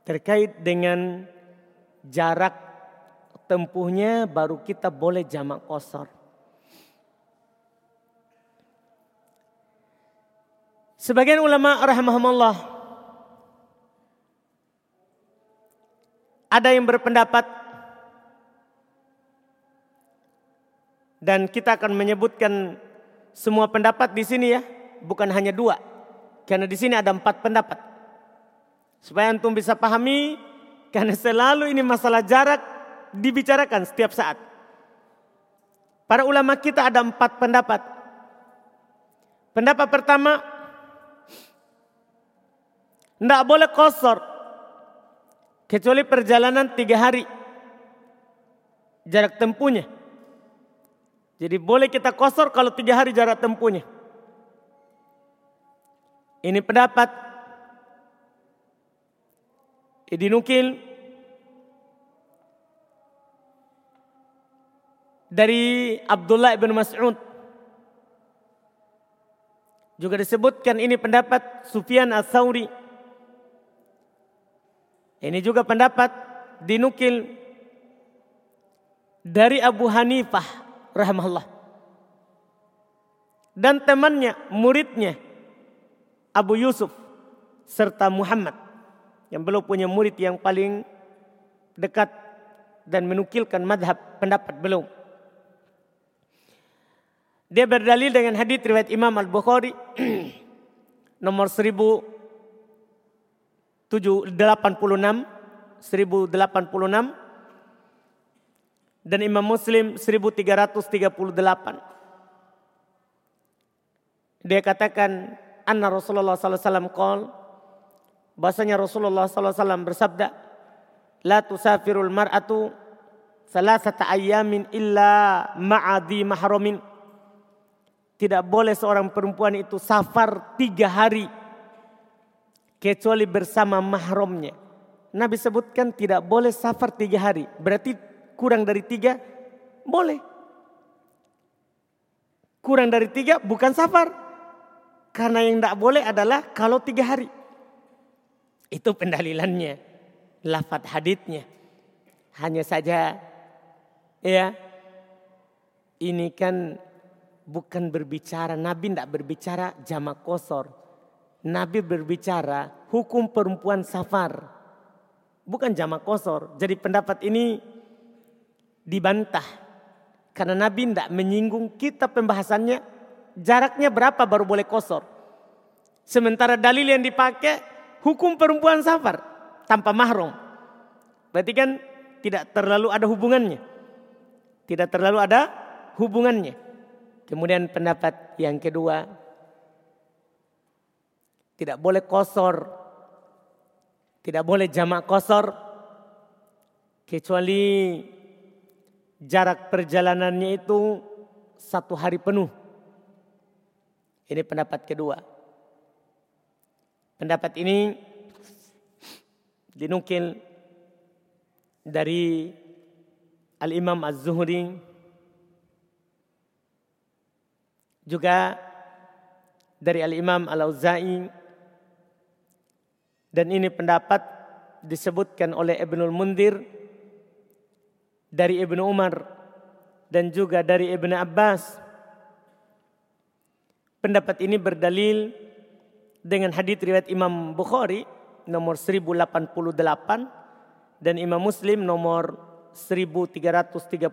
Speaker 1: terkait dengan jarak tempuhnya baru kita boleh jamak kosor. Sebagian ulama rahimahumullah ada yang berpendapat Dan kita akan menyebutkan semua pendapat di sini ya, bukan hanya dua. Karena di sini ada empat pendapat. Supaya antum bisa pahami, karena selalu ini masalah jarak dibicarakan setiap saat. Para ulama kita ada empat pendapat. Pendapat pertama, tidak boleh kosor kecuali perjalanan tiga hari jarak tempuhnya. Jadi boleh kita kosor kalau tiga hari jarak tempuhnya. Ini pendapat dinukil dari Abdullah bin Mas'ud. Juga disebutkan ini pendapat Sufyan Ats-Tsauri. Ini juga pendapat dinukil dari Abu Hanifah rahimahullah. Dan temannya, muridnya Abu Yusuf serta Muhammad yang belum punya murid yang paling dekat dan menukilkan madhab pendapat belum. Dia berdalil dengan hadis riwayat Imam Al-Bukhari nomor 1086 1086 dan Imam Muslim 1338. Dia katakan anna Rasulullah sallallahu alaihi wasallam qol bahasanya Rasulullah wasallam bersabda la tusafirul mar'atu salasata ayyamin illa ma'adi mahramin tidak boleh seorang perempuan itu safar tiga hari kecuali bersama mahramnya. Nabi sebutkan tidak boleh safar tiga hari. Berarti kurang dari tiga boleh. Kurang dari tiga bukan safar. Karena yang tidak boleh adalah kalau tiga hari. Itu pendalilannya. Lafat haditnya. Hanya saja ya ini kan bukan berbicara, Nabi tidak berbicara jamak kosor. Nabi berbicara hukum perempuan safar. Bukan jamak kosor. Jadi pendapat ini dibantah. Karena Nabi tidak menyinggung kita pembahasannya jaraknya berapa baru boleh kosor. Sementara dalil yang dipakai hukum perempuan safar tanpa mahrum. Berarti kan tidak terlalu ada hubungannya. Tidak terlalu ada hubungannya. Kemudian pendapat yang kedua tidak boleh kosor. Tidak boleh jamak kosor kecuali jarak perjalanannya itu satu hari penuh. Ini pendapat kedua. Pendapat ini dinukil dari Al-Imam Az-Zuhri juga dari Al-Imam Al-Auza'i dan ini pendapat disebutkan oleh Ibnul Mundir dari Ibnu Umar dan juga dari Ibnu Abbas. Pendapat ini berdalil dengan hadis riwayat Imam Bukhari nomor 1088 dan Imam Muslim nomor 1339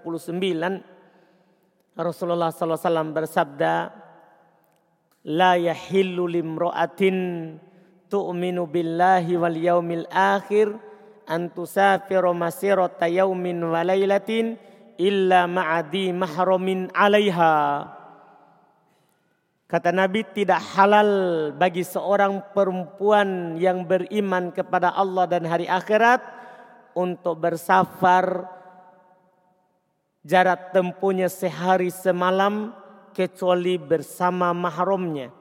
Speaker 1: Rasulullah SAW bersabda La yahillu limro'atin tu'minu billahi wal yaumil akhir an tusafiru masirata yaumin walailatin illa ma'adi mahramin alaiha Kata Nabi tidak halal bagi seorang perempuan yang beriman kepada Allah dan hari akhirat untuk bersafar jarak tempuhnya sehari semalam kecuali bersama mahramnya.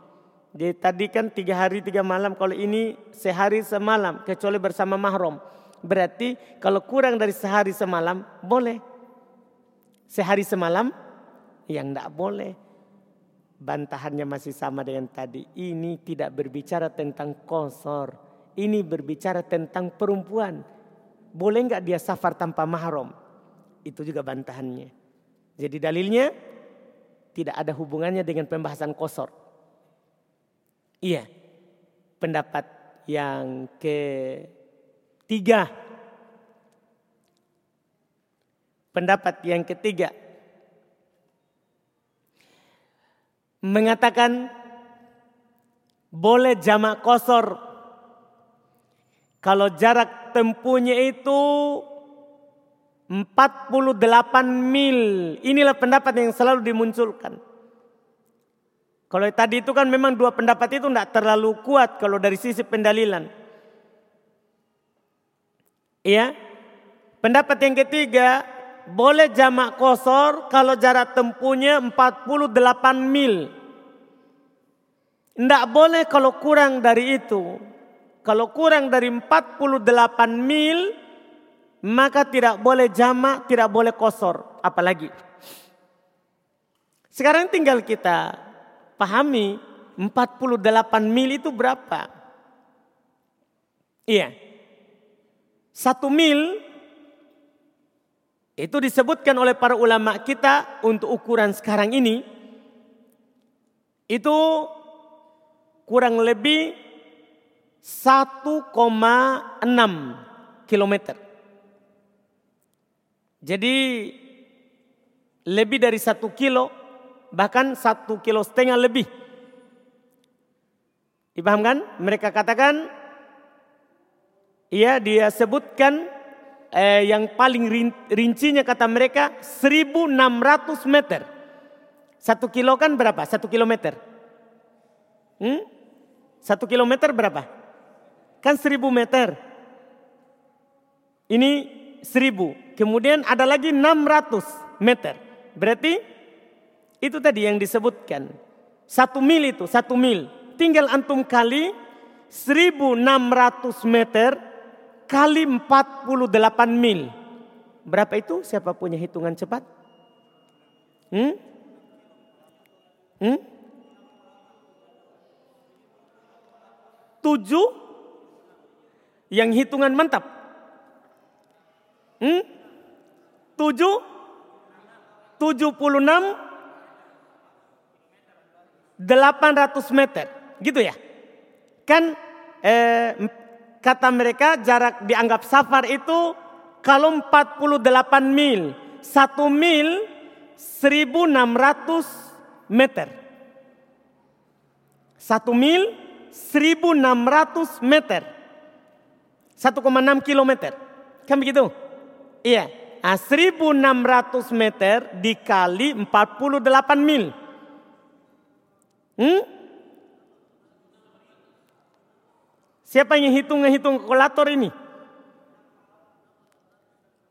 Speaker 1: Jadi tadi kan tiga hari tiga malam kalau ini sehari semalam kecuali bersama mahram. Berarti kalau kurang dari sehari semalam boleh. Sehari semalam yang tidak boleh bantahannya masih sama dengan tadi. Ini tidak berbicara tentang kosor. Ini berbicara tentang perempuan. Boleh nggak dia safar tanpa mahram? Itu juga bantahannya. Jadi dalilnya tidak ada hubungannya dengan pembahasan kosor. Iya. Pendapat yang ketiga. Pendapat yang ketiga mengatakan boleh jamak kosor kalau jarak tempuhnya itu 48 mil. Inilah pendapat yang selalu dimunculkan. Kalau tadi itu kan memang dua pendapat itu tidak terlalu kuat kalau dari sisi pendalilan. Iya. Pendapat yang ketiga boleh jamak kosor kalau jarak tempuhnya 48 mil. Tidak boleh kalau kurang dari itu. Kalau kurang dari 48 mil, maka tidak boleh jamak, tidak boleh kosor. Apalagi. Sekarang tinggal kita pahami 48 mil itu berapa. Iya. Satu mil itu disebutkan oleh para ulama kita untuk ukuran sekarang ini. Itu kurang lebih 1,6 kilometer. Jadi lebih dari satu kilo, bahkan satu kilo setengah lebih. Dipahamkan? Mereka katakan, iya dia sebutkan eh, yang paling rincinya kata mereka 1600 meter. Satu kilo kan berapa? Satu kilometer. Hmm? Satu kilometer berapa? Kan seribu meter. Ini seribu. Kemudian ada lagi 600 meter. Berarti itu tadi yang disebutkan. Satu mil itu, satu mil. Tinggal antum kali 1600 meter kali 48 mil. Berapa itu? Siapa punya hitungan cepat? Hmm? Hmm? Tujuh yang hitungan mantap. Hmm? Tujuh, tujuh puluh enam, delapan ratus meter. Gitu ya? Kan eh, kata mereka jarak dianggap safar itu kalau 48 mil, satu mil 1600 meter. Satu mil 1600 meter. 1,6 kilometer. Kan begitu? Iya. Nah, 1600 meter dikali 48 mil. Hmm? Siapa yang hitung-hitung kalkulator ini?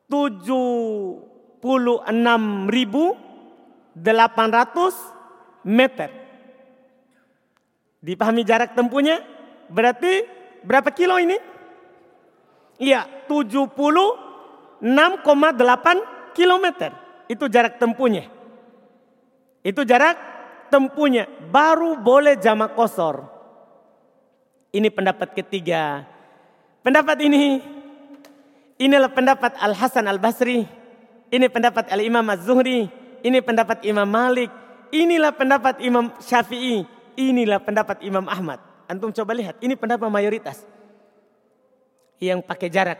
Speaker 1: 76.800 meter. Dipahami jarak tempuhnya? Berarti berapa kilo ini? Iya, 76,8 kilometer. Itu jarak tempuhnya. Itu jarak tempuhnya. Baru boleh jamak kosor. Ini pendapat ketiga. Pendapat ini inilah pendapat Al Hasan Al Basri. Ini pendapat Al Imam Az Zuhri. Ini pendapat Imam Malik. Inilah pendapat Imam Syafi'i. Inilah pendapat Imam Ahmad. Antum coba lihat, ini pendapat mayoritas yang pakai jarak.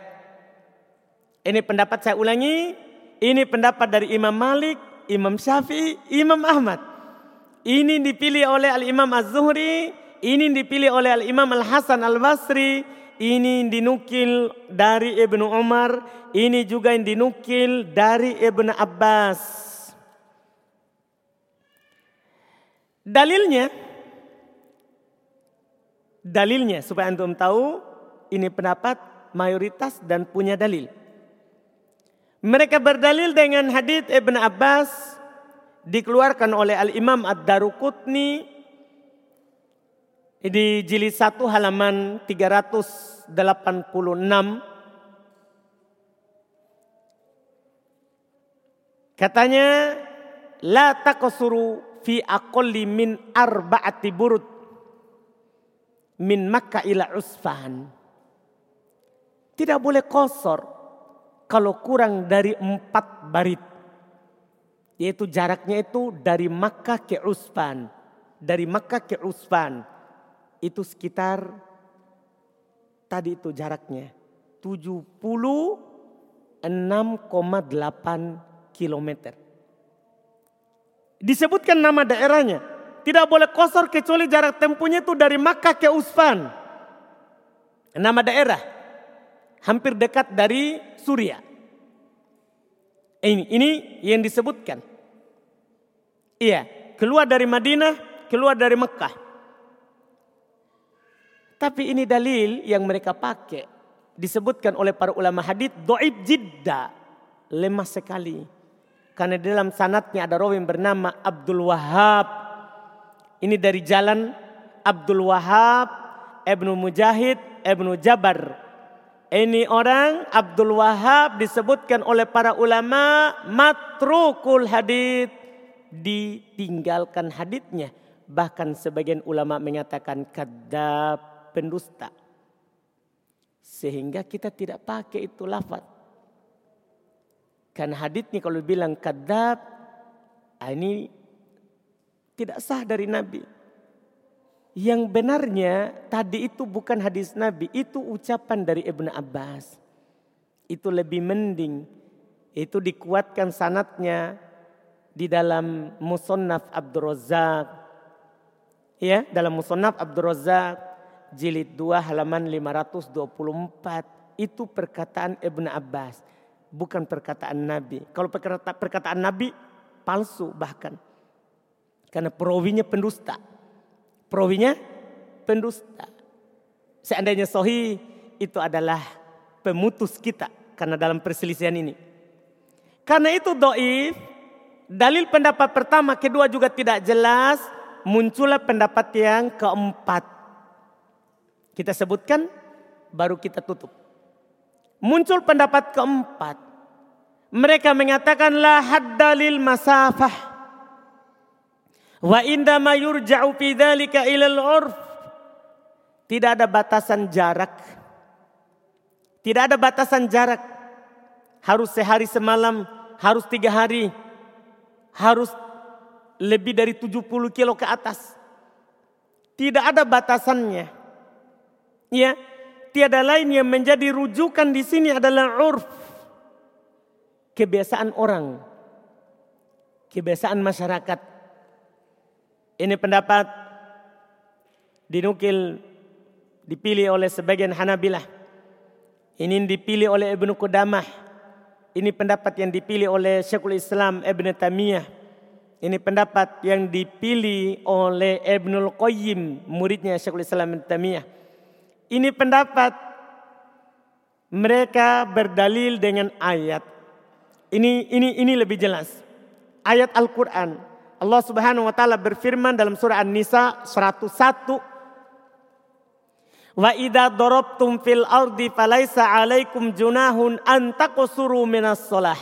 Speaker 1: Ini pendapat saya ulangi, ini pendapat dari Imam Malik, Imam Syafi'i, Imam Ahmad. Ini dipilih oleh Al Imam Az-Zuhri, ini dipilih oleh Al-Imam Al-Hasan Al-Basri. Ini dinukil dari Ibnu Umar. Ini juga yang dinukil dari Ibnu Abbas. Dalilnya, dalilnya supaya antum tahu ini pendapat mayoritas dan punya dalil. Mereka berdalil dengan hadis Ibn Abbas dikeluarkan oleh Al-Imam Ad-Daruqutni di jilid 1 halaman 386 Katanya la takosuru fi aqalli min arba'ati burud min Makkah ila Usfan. Tidak boleh kosor kalau kurang dari empat barit. Yaitu jaraknya itu dari Makkah ke Usfan. Dari Makkah ke Usfan itu sekitar tadi itu jaraknya 76,8 kilometer. Disebutkan nama daerahnya. Tidak boleh kosor kecuali jarak tempuhnya itu dari Makkah ke Usfan. Nama daerah. Hampir dekat dari Suria. Ini, ini yang disebutkan. Iya, keluar dari Madinah, keluar dari Mekah. Tapi ini dalil yang mereka pakai. Disebutkan oleh para ulama hadith doib jidda. Lemah sekali. Karena dalam sanatnya ada rawi bernama Abdul Wahab. Ini dari jalan Abdul Wahab, Ibnu Mujahid, Ibnu Jabar. Ini orang Abdul Wahab disebutkan oleh para ulama matrukul hadith. Ditinggalkan hadithnya. Bahkan sebagian ulama mengatakan kadab pendusta. Sehingga kita tidak pakai itu lafaz. Karena haditnya kalau bilang kadab, ah, ini tidak sah dari Nabi. Yang benarnya tadi itu bukan hadis Nabi, itu ucapan dari Ibnu Abbas. Itu lebih mending Itu dikuatkan sanatnya di dalam Musonnaf Abdul Razak. Ya, dalam Musonnaf Abdul Razak jilid 2 halaman 524 itu perkataan Ibn Abbas, bukan perkataan Nabi. Kalau perkataan, perkataan Nabi palsu bahkan. Karena perawinya pendusta. Perawinya pendusta. Seandainya sohi itu adalah pemutus kita karena dalam perselisihan ini. Karena itu doif, dalil pendapat pertama, kedua juga tidak jelas, muncullah pendapat yang keempat. Kita sebutkan, baru kita tutup. Muncul pendapat keempat. Mereka mengatakan la haddalil masafah. Wa indama yurja'u fi dhalika ilal urf. Tidak ada batasan jarak. Tidak ada batasan jarak. Harus sehari semalam, harus tiga hari, harus lebih dari 70 kilo ke atas. Tidak ada batasannya. Ya, tiada lain yang menjadi rujukan di sini adalah urf. Kebiasaan orang. Kebiasaan masyarakat. Ini pendapat dinukil dipilih oleh sebagian Hanabilah. Ini dipilih oleh Ibnu Qudamah ini pendapat yang dipilih oleh Syekhul Islam Ibn Tamiyah. Ini pendapat yang dipilih oleh Ibnul Qayyim, muridnya Syekhul Islam Ibn Tamiyah. Ini pendapat mereka berdalil dengan ayat. Ini ini ini lebih jelas. Ayat Al-Qur'an. Allah Subhanahu wa taala berfirman dalam surah An-Nisa 101 Wa idza darabtum fil ardi falaisa alaikum junahun an taqsuru minas shalah.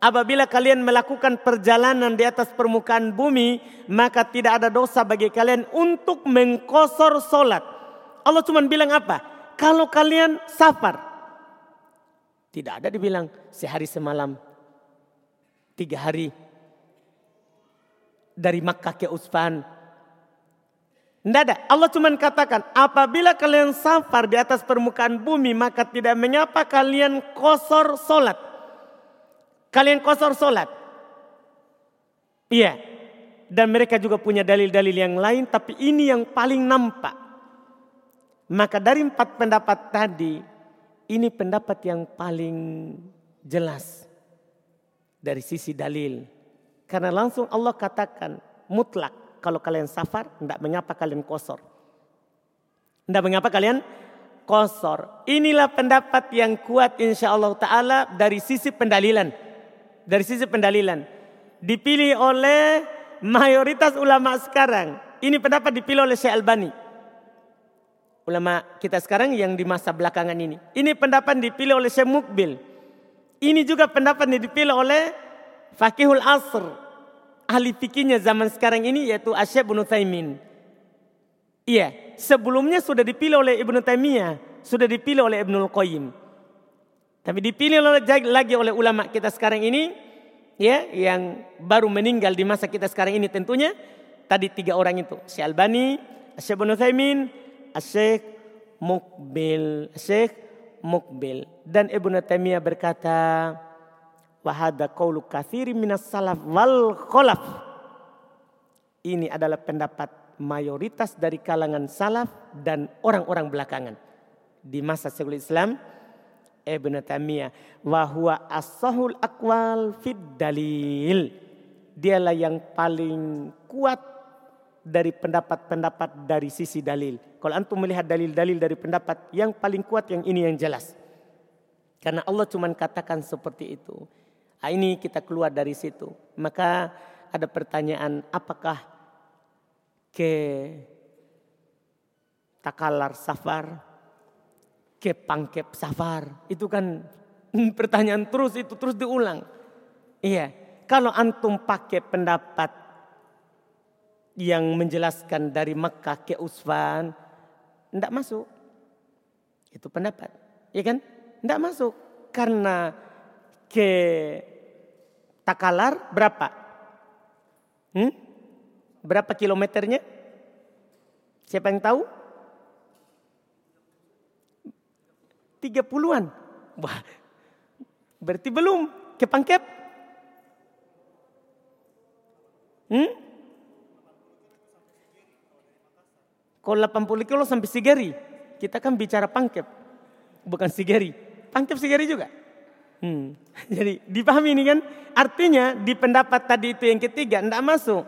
Speaker 1: Apabila kalian melakukan perjalanan di atas permukaan bumi, maka tidak ada dosa bagi kalian untuk mengkosor solat. Allah cuma bilang apa? Kalau kalian safar. Tidak ada dibilang sehari semalam. Tiga hari. Dari Makkah ke Usfan tidak ada. Allah cuma katakan, apabila kalian safar di atas permukaan bumi, maka tidak mengapa kalian kosor solat. Kalian kosor solat. Iya. Dan mereka juga punya dalil-dalil yang lain, tapi ini yang paling nampak. Maka dari empat pendapat tadi, ini pendapat yang paling jelas dari sisi dalil. Karena langsung Allah katakan mutlak kalau kalian safar, tidak mengapa kalian kosor. Tidak mengapa kalian kosor. Inilah pendapat yang kuat insya Allah Ta'ala dari sisi pendalilan. Dari sisi pendalilan. Dipilih oleh mayoritas ulama sekarang. Ini pendapat dipilih oleh Syekh Albani. Ulama kita sekarang yang di masa belakangan ini. Ini pendapat dipilih oleh Syekh Mukbil. Ini juga pendapat yang dipilih oleh Fakihul Asr ahli fikihnya zaman sekarang ini yaitu Asyab bin. Iya, sebelumnya sudah dipilih oleh Ibnu Taimiyah, sudah dipilih oleh Ibnu Qayyim. Tapi dipilih lagi oleh ulama kita sekarang ini ya yang baru meninggal di masa kita sekarang ini tentunya tadi tiga orang itu, Syekh Albani, Syekh bin Taimin, Syekh Mukbil, Syekh Mukbil dan Ibnu Taimiyah berkata, Wahada qaulu kathiri minas salaf wal kholaf. Ini adalah pendapat mayoritas dari kalangan salaf dan orang-orang belakangan. Di masa Syekhul Islam Ibn Taimiyah. Wahwa as-sahul akwal fid dalil. Dialah yang paling kuat dari pendapat-pendapat dari sisi dalil. Kalau antum melihat dalil-dalil dari pendapat yang paling kuat yang ini yang jelas. Karena Allah cuma katakan seperti itu. Nah, ini kita keluar dari situ. Maka ada pertanyaan apakah ke takalar safar, ke pangkep safar. Itu kan pertanyaan terus itu terus diulang. Iya, kalau antum pakai pendapat yang menjelaskan dari Mekah ke Usfan, tidak masuk. Itu pendapat, ya kan? Tidak masuk karena ke Takalar berapa? Hmm? Berapa kilometernya? Siapa yang tahu? Tiga puluhan. Wah, berarti belum. ke Pangkep? Hmm? Kalau 80 kilo sampai Sigeri, kita kan bicara Pangkep, bukan Sigeri. Pangkep Sigeri juga. Hmm. Jadi dipahami ini kan, artinya di pendapat tadi itu yang ketiga, tidak masuk.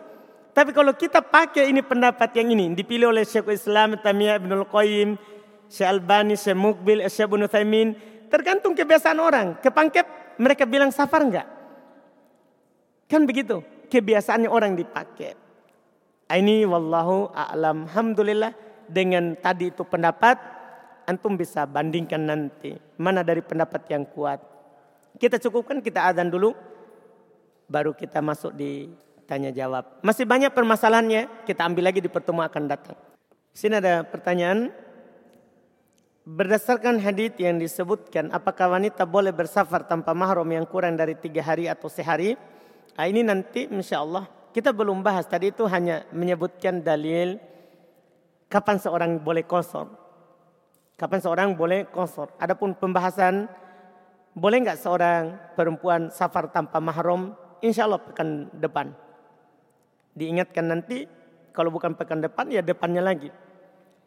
Speaker 1: Tapi kalau kita pakai ini pendapat yang ini, dipilih oleh Syekh Islam, Tamiyah Ibn Al-Qayyim, Syekh Albani, Syekh Mukbil, Syekh Ibn Thaymin, tergantung kebiasaan orang. Ke Pangkep mereka bilang safar enggak? Kan begitu, kebiasaannya orang dipakai. Ini wallahu a'lam. Alhamdulillah dengan tadi itu pendapat, antum bisa bandingkan nanti. Mana dari pendapat yang kuat. Kita cukupkan, kita adzan dulu. Baru kita masuk di tanya jawab. Masih banyak permasalahannya, kita ambil lagi di pertemuan akan datang. Sini ada pertanyaan. Berdasarkan hadis yang disebutkan, apakah wanita boleh bersafar tanpa mahram yang kurang dari tiga hari atau sehari? Nah, ini nanti insya Allah kita belum bahas. Tadi itu hanya menyebutkan dalil kapan seorang boleh kosor. Kapan seorang boleh kosor. Adapun pembahasan boleh nggak seorang perempuan safar tanpa mahram? Insya Allah pekan depan diingatkan nanti kalau bukan pekan depan ya depannya lagi.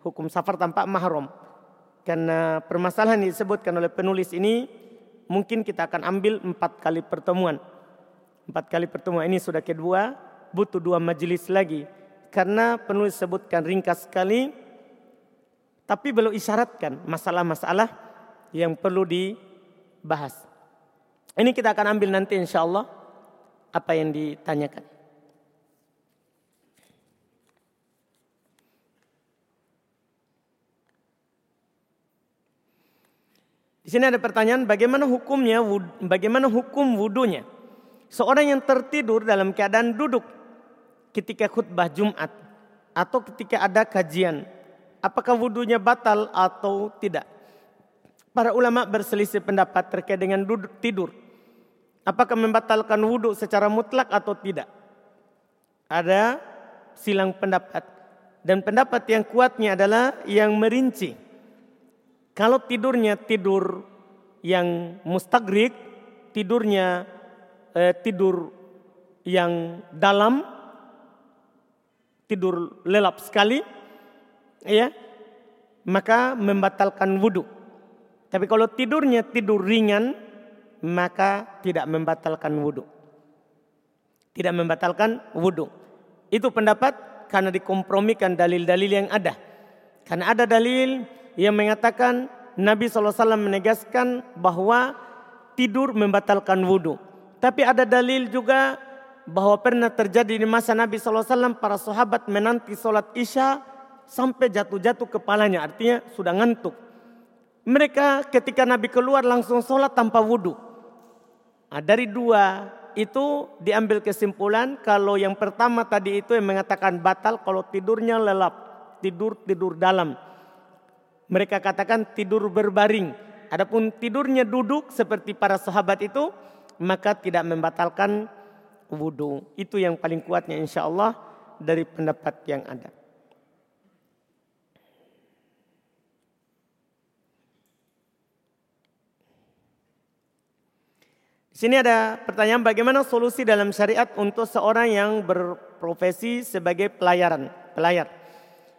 Speaker 1: Hukum safar tanpa mahram. Karena permasalahan yang disebutkan oleh penulis ini mungkin kita akan ambil empat kali pertemuan. Empat kali pertemuan ini sudah kedua, butuh dua majelis lagi. Karena penulis sebutkan ringkas sekali, tapi belum isyaratkan masalah-masalah yang perlu dibahas. Ini kita akan ambil nanti insya Allah apa yang ditanyakan. Di sini ada pertanyaan bagaimana hukumnya bagaimana hukum wudhunya? Seorang yang tertidur dalam keadaan duduk ketika khutbah Jumat atau ketika ada kajian, apakah wudhunya batal atau tidak? Para ulama berselisih pendapat terkait dengan duduk tidur. Apakah membatalkan wudhu secara mutlak atau tidak? Ada silang pendapat. Dan pendapat yang kuatnya adalah yang merinci kalau tidurnya tidur yang mustagrik, tidurnya eh, tidur yang dalam, tidur lelap sekali, ya, maka membatalkan wudhu. Tapi kalau tidurnya tidur ringan, maka tidak membatalkan wudhu. Tidak membatalkan wudhu. Itu pendapat karena dikompromikan dalil-dalil yang ada. Karena ada dalil yang mengatakan Nabi SAW menegaskan bahwa tidur membatalkan wudhu. Tapi ada dalil juga bahwa pernah terjadi di masa Nabi SAW para sahabat menanti sholat isya sampai jatuh-jatuh kepalanya. Artinya sudah ngantuk. Mereka ketika Nabi keluar langsung sholat tanpa wudhu. Nah, dari dua itu diambil kesimpulan kalau yang pertama tadi itu yang mengatakan batal kalau tidurnya lelap. Tidur tidur dalam. Mereka katakan tidur berbaring. Adapun tidurnya duduk seperti para sahabat itu, maka tidak membatalkan wudhu. Itu yang paling kuatnya insya Allah dari pendapat yang ada. Di sini ada pertanyaan bagaimana solusi dalam syariat untuk seorang yang berprofesi sebagai pelayaran, pelayar.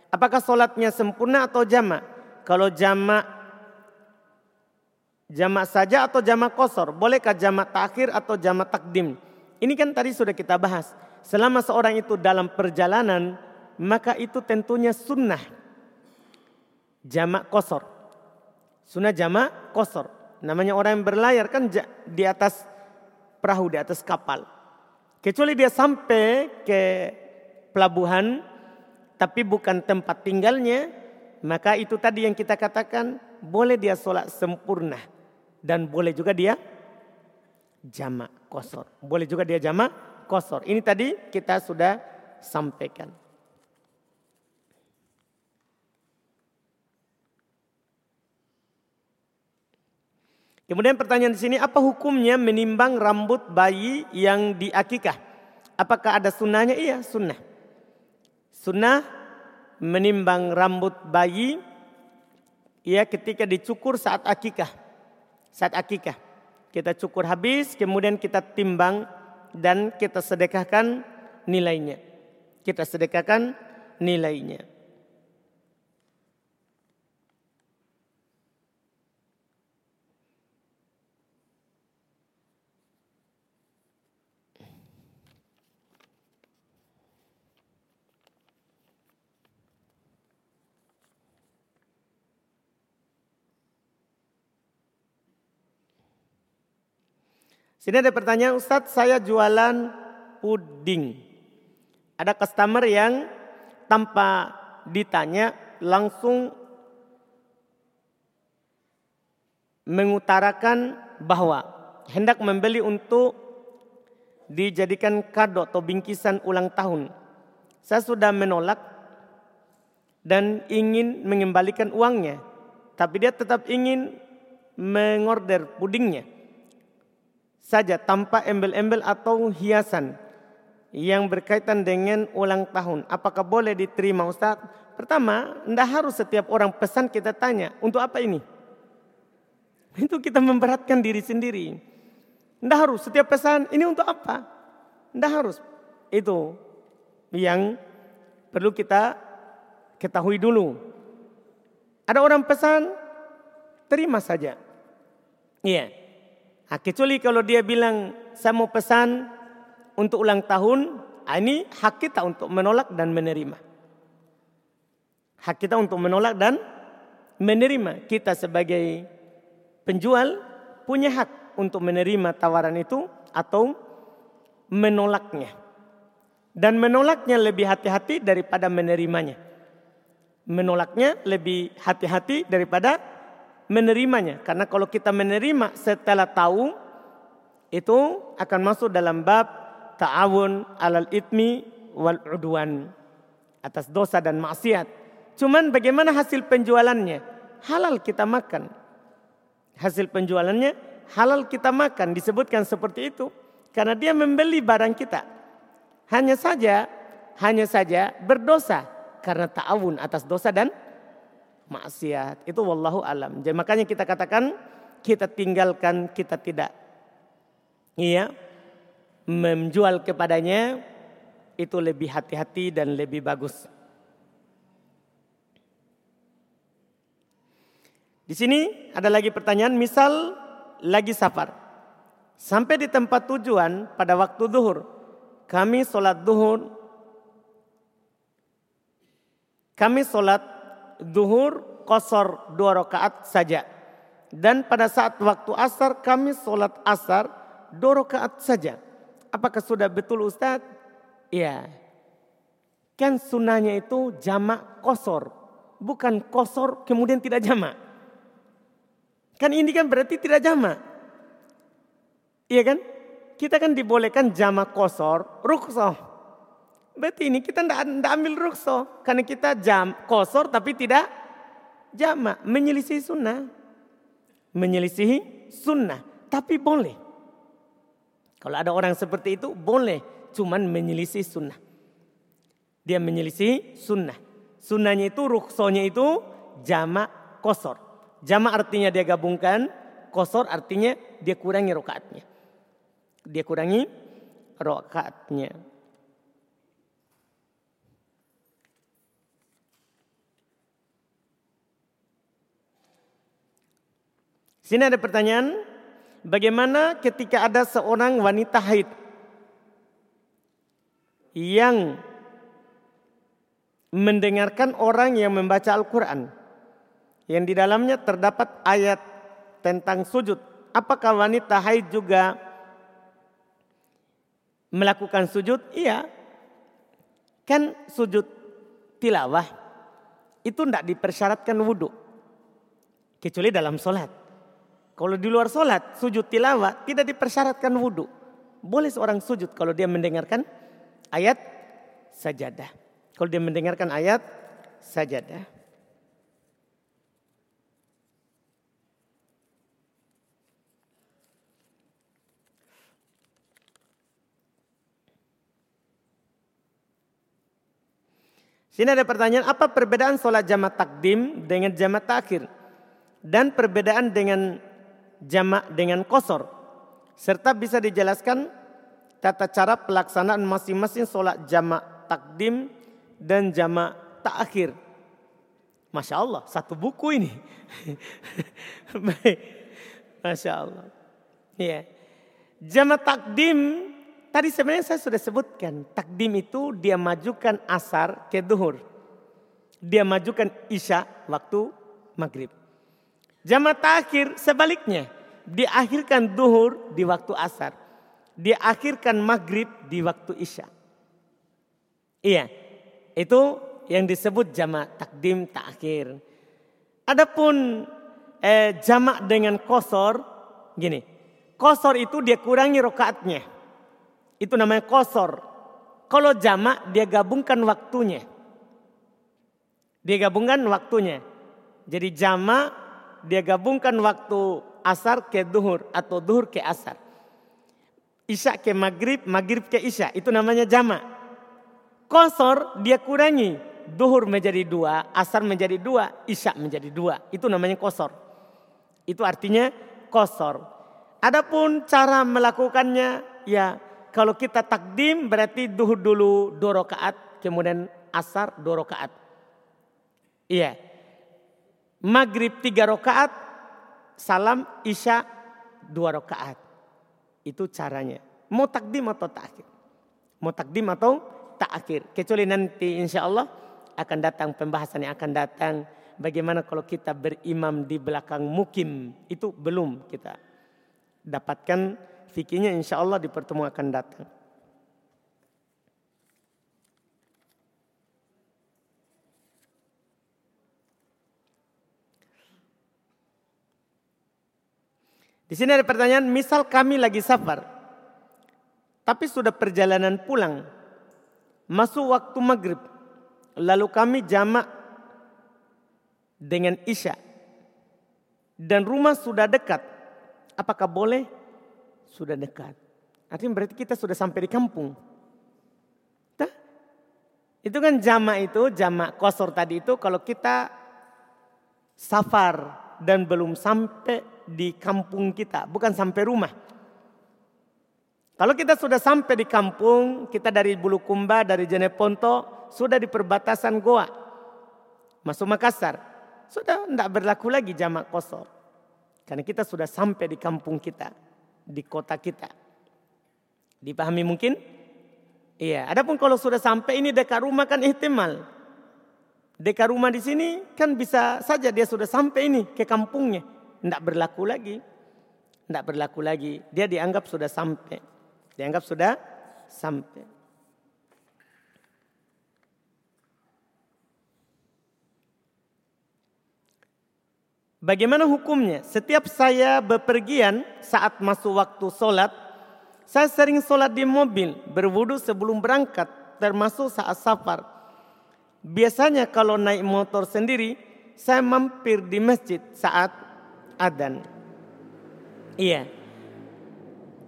Speaker 1: Apakah sholatnya sempurna atau jamak? Kalau jamak jamak saja atau jamak kosor? Bolehkah jamak takhir atau jamak takdim? Ini kan tadi sudah kita bahas. Selama seorang itu dalam perjalanan, maka itu tentunya sunnah. Jamak kosor. Sunnah jamak kosor. Namanya orang yang berlayar kan di atas perahu, di atas kapal. Kecuali dia sampai ke pelabuhan, tapi bukan tempat tinggalnya, maka itu tadi yang kita katakan boleh dia sholat sempurna dan boleh juga dia jamak kosor. Boleh juga dia jamak kosor. Ini tadi kita sudah sampaikan. Kemudian pertanyaan di sini, apa hukumnya menimbang rambut bayi yang diakikah? Apakah ada sunnahnya? Iya, sunnah. Sunnah menimbang rambut bayi ya ketika dicukur saat akikah. Saat akikah. Kita cukur habis, kemudian kita timbang dan kita sedekahkan nilainya. Kita sedekahkan nilainya. Sini ada pertanyaan, Ustadz saya jualan puding. Ada customer yang tanpa ditanya langsung mengutarakan bahwa hendak membeli untuk dijadikan kado atau bingkisan ulang tahun. Saya sudah menolak dan ingin mengembalikan uangnya. Tapi dia tetap ingin mengorder pudingnya saja tanpa embel-embel atau hiasan yang berkaitan dengan ulang tahun. Apakah boleh diterima Ustaz? Pertama, tidak harus setiap orang pesan kita tanya, untuk apa ini? Itu kita memberatkan diri sendiri. Tidak harus setiap pesan, ini untuk apa? Tidak harus. Itu yang perlu kita ketahui dulu. Ada orang pesan, terima saja. Iya. Nah, kecuali kalau dia bilang saya mau pesan untuk ulang tahun, ini hak kita untuk menolak dan menerima. Hak kita untuk menolak dan menerima. Kita sebagai penjual punya hak untuk menerima tawaran itu atau menolaknya. Dan menolaknya lebih hati-hati daripada menerimanya. Menolaknya lebih hati-hati daripada menerimanya. Karena kalau kita menerima setelah tahu, itu akan masuk dalam bab ta'awun alal itmi wal udwan. Atas dosa dan maksiat. Cuman bagaimana hasil penjualannya? Halal kita makan. Hasil penjualannya halal kita makan. Disebutkan seperti itu. Karena dia membeli barang kita. Hanya saja, hanya saja berdosa. Karena ta'awun atas dosa dan maksiat. Itu wallahu alam. Jadi makanya kita katakan kita tinggalkan, kita tidak iya menjual kepadanya itu lebih hati-hati dan lebih bagus. Di sini ada lagi pertanyaan, misal lagi safar. Sampai di tempat tujuan pada waktu duhur. Kami sholat duhur. Kami sholat duhur kosor dua rakaat saja. Dan pada saat waktu asar kami sholat asar dua rakaat saja. Apakah sudah betul Ustaz? Iya. Kan sunnahnya itu jamak kosor. Bukan kosor kemudian tidak jamak. Kan ini kan berarti tidak jamak. Iya kan? Kita kan dibolehkan jamak kosor, ruksoh. Berarti ini kita tidak ambil rukso. Karena kita jam kosor tapi tidak jamak. Menyelisihi sunnah. Menyelisihi sunnah. Tapi boleh. Kalau ada orang seperti itu boleh. Cuman menyelisih sunnah. Dia menyelisih sunnah. Sunnahnya itu ruksonya itu jamak kosor. Jamak artinya dia gabungkan. Kosor artinya dia kurangi rokaatnya. Dia kurangi rokaatnya. Sini ada pertanyaan, bagaimana ketika ada seorang wanita haid yang mendengarkan orang yang membaca Al-Quran yang di dalamnya terdapat ayat tentang sujud. Apakah wanita haid juga melakukan sujud? Iya. Kan sujud tilawah itu tidak dipersyaratkan wudhu. Kecuali dalam sholat. Kalau di luar sholat, sujud tilawah tidak dipersyaratkan wudhu. Boleh seorang sujud kalau dia mendengarkan ayat sajadah. Kalau dia mendengarkan ayat sajadah. Sini ada pertanyaan, apa perbedaan sholat jamaah takdim dengan jamaah takhir? Dan perbedaan dengan jamak dengan kosor. serta bisa dijelaskan tata cara pelaksanaan masing-masing sholat jamak takdim dan jamak takhir. Masya Allah, satu buku ini. Baik, Masya Allah. Ya. Jamak takdim, tadi sebenarnya saya sudah sebutkan. Takdim itu dia majukan asar ke duhur. Dia majukan isya waktu maghrib. Jamak takhir sebaliknya diakhirkan duhur di waktu asar. Diakhirkan maghrib di waktu isya. Iya, itu yang disebut jamak takdim takhir. Adapun eh, jamak dengan kosor, gini. Kosor itu dia kurangi rokaatnya. Itu namanya kosor. Kalau jamak dia gabungkan waktunya. Dia gabungkan waktunya. Jadi jamak dia gabungkan waktu asar ke duhur atau duhur ke asar. Isya ke maghrib, maghrib ke isya. Itu namanya jama. Kosor dia kurangi. Duhur menjadi dua, asar menjadi dua, isya menjadi dua. Itu namanya kosor. Itu artinya kosor. Adapun cara melakukannya ya kalau kita takdim berarti duhur dulu dua rakaat, kemudian asar dua rakaat. Iya. Maghrib tiga rakaat, salam isya dua rakaat. Itu caranya. Mau takdim atau takhir. Mau takdim atau takhir. Kecuali nanti insya Allah akan datang pembahasan yang akan datang. Bagaimana kalau kita berimam di belakang mukim. Itu belum kita dapatkan fikirnya insya Allah di pertemuan akan datang. Di sini ada pertanyaan, misal kami lagi safar, tapi sudah perjalanan pulang, masuk waktu maghrib, lalu kami jamak dengan isya, dan rumah sudah dekat, apakah boleh? Sudah dekat. Artinya berarti kita sudah sampai di kampung. Nah, itu kan jamak itu, jamak kosor tadi itu kalau kita safar dan belum sampai di kampung kita, bukan sampai rumah. Kalau kita sudah sampai di kampung, kita dari Bulukumba, dari Jeneponto, sudah di perbatasan Goa. Masuk Makassar. Sudah tidak berlaku lagi jamak kosor. Karena kita sudah sampai di kampung kita. Di kota kita. Dipahami mungkin? Iya. Adapun kalau sudah sampai ini dekat rumah kan ihtimal. Dekat rumah di sini kan bisa saja dia sudah sampai ini ke kampungnya. Tidak berlaku lagi. Tidak berlaku lagi. Dia dianggap sudah sampai. Dianggap sudah sampai. Bagaimana hukumnya? Setiap saya bepergian saat masuk waktu sholat, saya sering sholat di mobil, berwudu sebelum berangkat, termasuk saat safar. Biasanya kalau naik motor sendiri, saya mampir di masjid saat adan. Iya.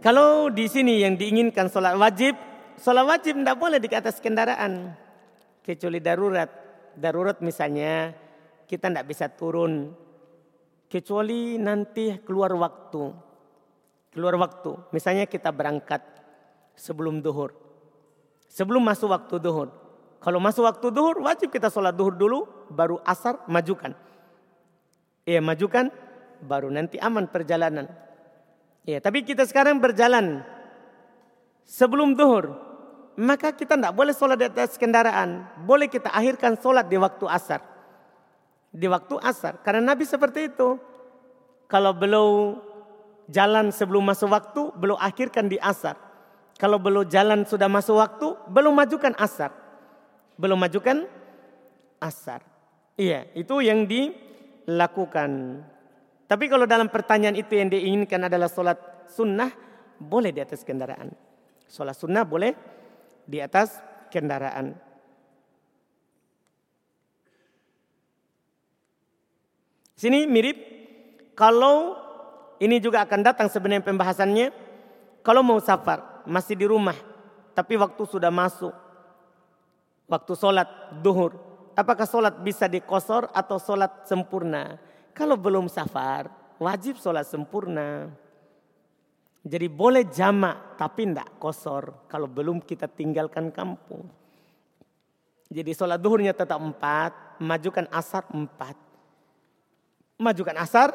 Speaker 1: Kalau di sini yang diinginkan sholat wajib, sholat wajib tidak boleh di atas kendaraan. Kecuali darurat. Darurat misalnya kita tidak bisa turun. Kecuali nanti keluar waktu. Keluar waktu. Misalnya kita berangkat sebelum duhur. Sebelum masuk waktu duhur. Kalau masuk waktu duhur wajib kita sholat duhur dulu. Baru asar majukan. Iya majukan baru nanti aman perjalanan. Ya, tapi kita sekarang berjalan sebelum duhur, maka kita tidak boleh sholat di atas kendaraan. Boleh kita akhirkan sholat di waktu asar. Di waktu asar. Karena Nabi seperti itu. Kalau belum jalan sebelum masuk waktu, belum akhirkan di asar. Kalau belum jalan sudah masuk waktu, belum majukan asar. Belum majukan asar. Iya, itu yang dilakukan. Tapi kalau dalam pertanyaan itu yang diinginkan adalah sholat sunnah, boleh di atas kendaraan. Sholat sunnah boleh di atas kendaraan. Sini mirip, kalau ini juga akan datang sebenarnya pembahasannya, kalau mau safar, masih di rumah, tapi waktu sudah masuk, waktu sholat duhur, apakah sholat bisa dikosor atau sholat sempurna? Kalau belum safar, wajib sholat sempurna. Jadi boleh jamak tapi tidak kosor kalau belum kita tinggalkan kampung. Jadi sholat duhurnya tetap empat, majukan asar empat. Majukan asar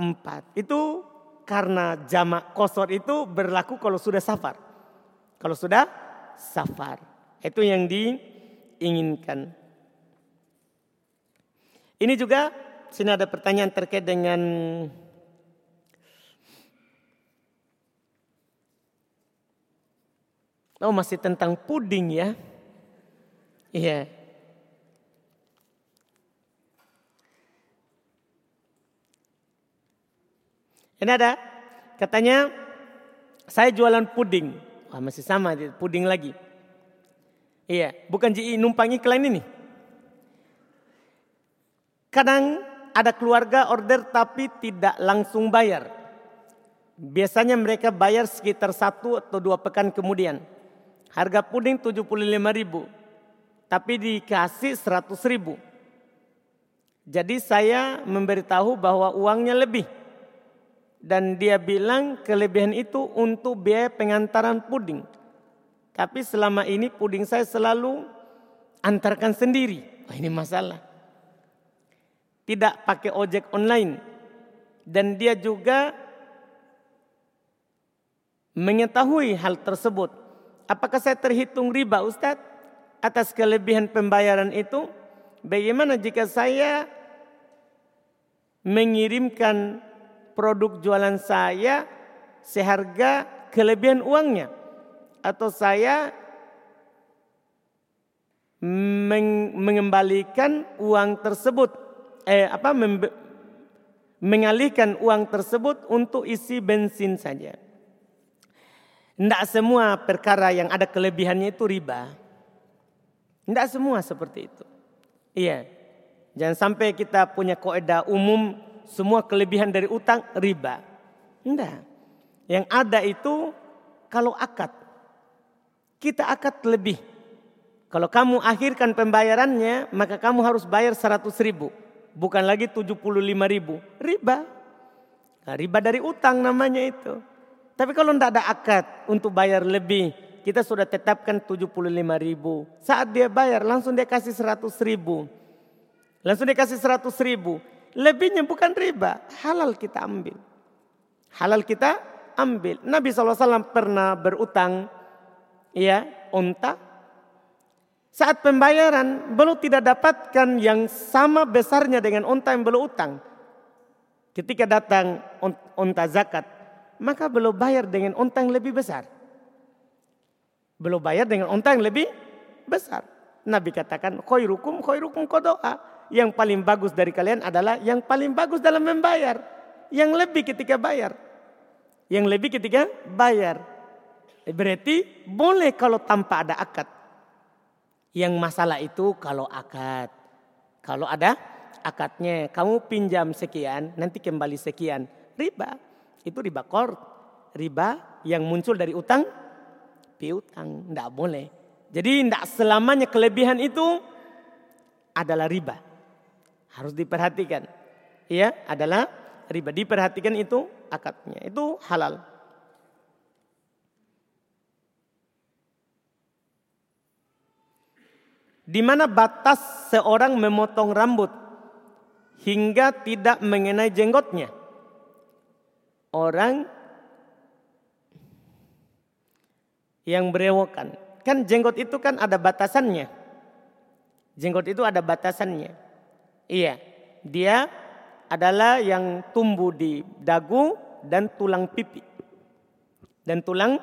Speaker 1: empat. Itu karena jamak kosor itu berlaku kalau sudah safar. Kalau sudah safar. Itu yang diinginkan. Ini juga sini ada pertanyaan terkait dengan Oh masih tentang puding ya. Iya. Ini ada katanya saya jualan puding. Wah, masih sama puding lagi. Iya, bukan JI numpang iklan ini. Kadang ada keluarga order tapi tidak langsung bayar. Biasanya mereka bayar sekitar satu atau dua pekan kemudian. Harga puding 75 ribu. Tapi dikasih 100 ribu. Jadi saya memberitahu bahwa uangnya lebih. Dan dia bilang kelebihan itu untuk biaya pengantaran puding. Tapi selama ini puding saya selalu antarkan sendiri. Wah ini masalah. Tidak pakai ojek online. Dan dia juga mengetahui hal tersebut apakah saya terhitung riba Ustadz atas kelebihan pembayaran itu? Bagaimana jika saya mengirimkan produk jualan saya seharga kelebihan uangnya? Atau saya mengembalikan uang tersebut eh apa mengalihkan uang tersebut untuk isi bensin saja. Tidak semua perkara yang ada kelebihannya itu riba. Tidak semua seperti itu. Iya. Jangan sampai kita punya koedah umum semua kelebihan dari utang riba. Tidak. Yang ada itu kalau akad. Kita akad lebih. Kalau kamu akhirkan pembayarannya maka kamu harus bayar 100 ribu. Bukan lagi 75 ribu. Riba. Nah, riba dari utang namanya itu. Tapi kalau tidak ada akad untuk bayar lebih, kita sudah tetapkan 75 ribu. Saat dia bayar langsung dia kasih 100 ribu. Langsung dia kasih 100 ribu. Lebihnya bukan riba, halal kita ambil. Halal kita ambil. Nabi SAW pernah berutang ya onta. Saat pembayaran belum tidak dapatkan yang sama besarnya dengan onta yang belum utang. Ketika datang onta zakat, maka belum bayar dengan onta yang lebih besar. Belum bayar dengan onta yang lebih besar. Nabi katakan, khairukum khairukum kodoa. Yang paling bagus dari kalian adalah yang paling bagus dalam membayar. Yang lebih ketika bayar. Yang lebih ketika bayar. Berarti boleh kalau tanpa ada akad. Yang masalah itu kalau akad. Kalau ada akadnya, kamu pinjam sekian, nanti kembali sekian. Riba. Itu riba kor, riba yang muncul dari utang piutang, tidak boleh. Jadi tidak selamanya kelebihan itu adalah riba. Harus diperhatikan. Ya, adalah riba. Diperhatikan itu akadnya. Itu halal. Di mana batas seorang memotong rambut hingga tidak mengenai jenggotnya? orang yang berewokan. Kan jenggot itu kan ada batasannya. Jenggot itu ada batasannya. Iya, dia adalah yang tumbuh di dagu dan tulang pipi. Dan tulang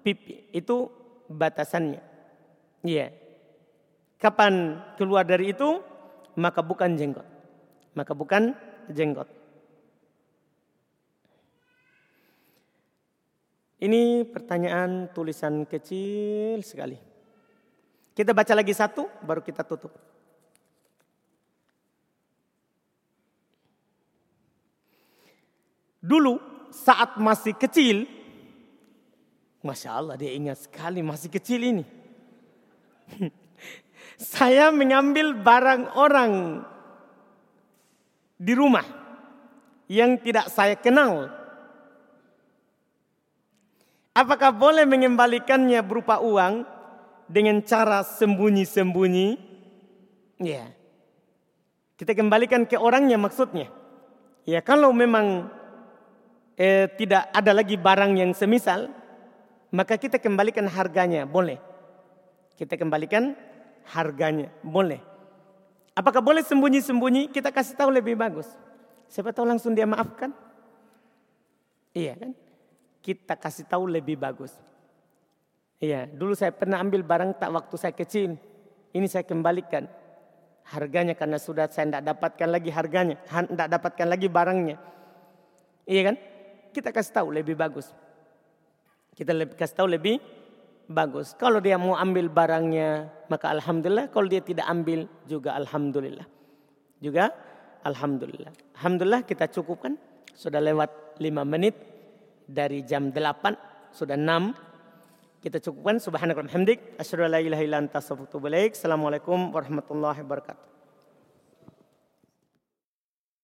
Speaker 1: pipi itu batasannya. Iya. Kapan keluar dari itu maka bukan jenggot. Maka bukan jenggot. Ini pertanyaan tulisan kecil sekali. Kita baca lagi satu, baru kita tutup. Dulu saat masih kecil, Masya Allah dia ingat sekali masih kecil ini. Saya mengambil barang orang di rumah yang tidak saya kenal Apakah boleh mengembalikannya berupa uang dengan cara sembunyi-sembunyi? Ya. Kita kembalikan ke orangnya maksudnya. Ya kalau memang eh, tidak ada lagi barang yang semisal, maka kita kembalikan harganya, boleh. Kita kembalikan harganya, boleh. Apakah boleh sembunyi-sembunyi? Kita kasih tahu lebih bagus. Siapa tahu langsung dia maafkan. Iya kan? kita kasih tahu lebih bagus. Iya, dulu saya pernah ambil barang tak waktu saya kecil. Ini saya kembalikan. Harganya karena sudah saya tidak dapatkan lagi harganya. Tidak dapatkan lagi barangnya. Iya kan? Kita kasih tahu lebih bagus. Kita kasih tahu lebih bagus. Kalau dia mau ambil barangnya, maka Alhamdulillah. Kalau dia tidak ambil, juga Alhamdulillah. Juga Alhamdulillah. Alhamdulillah kita cukupkan. Sudah lewat lima menit dari jam 8 sudah 6 kita cukupkan subhanakallahumma hamdik assalamualaikum warahmatullahi wabarakatuh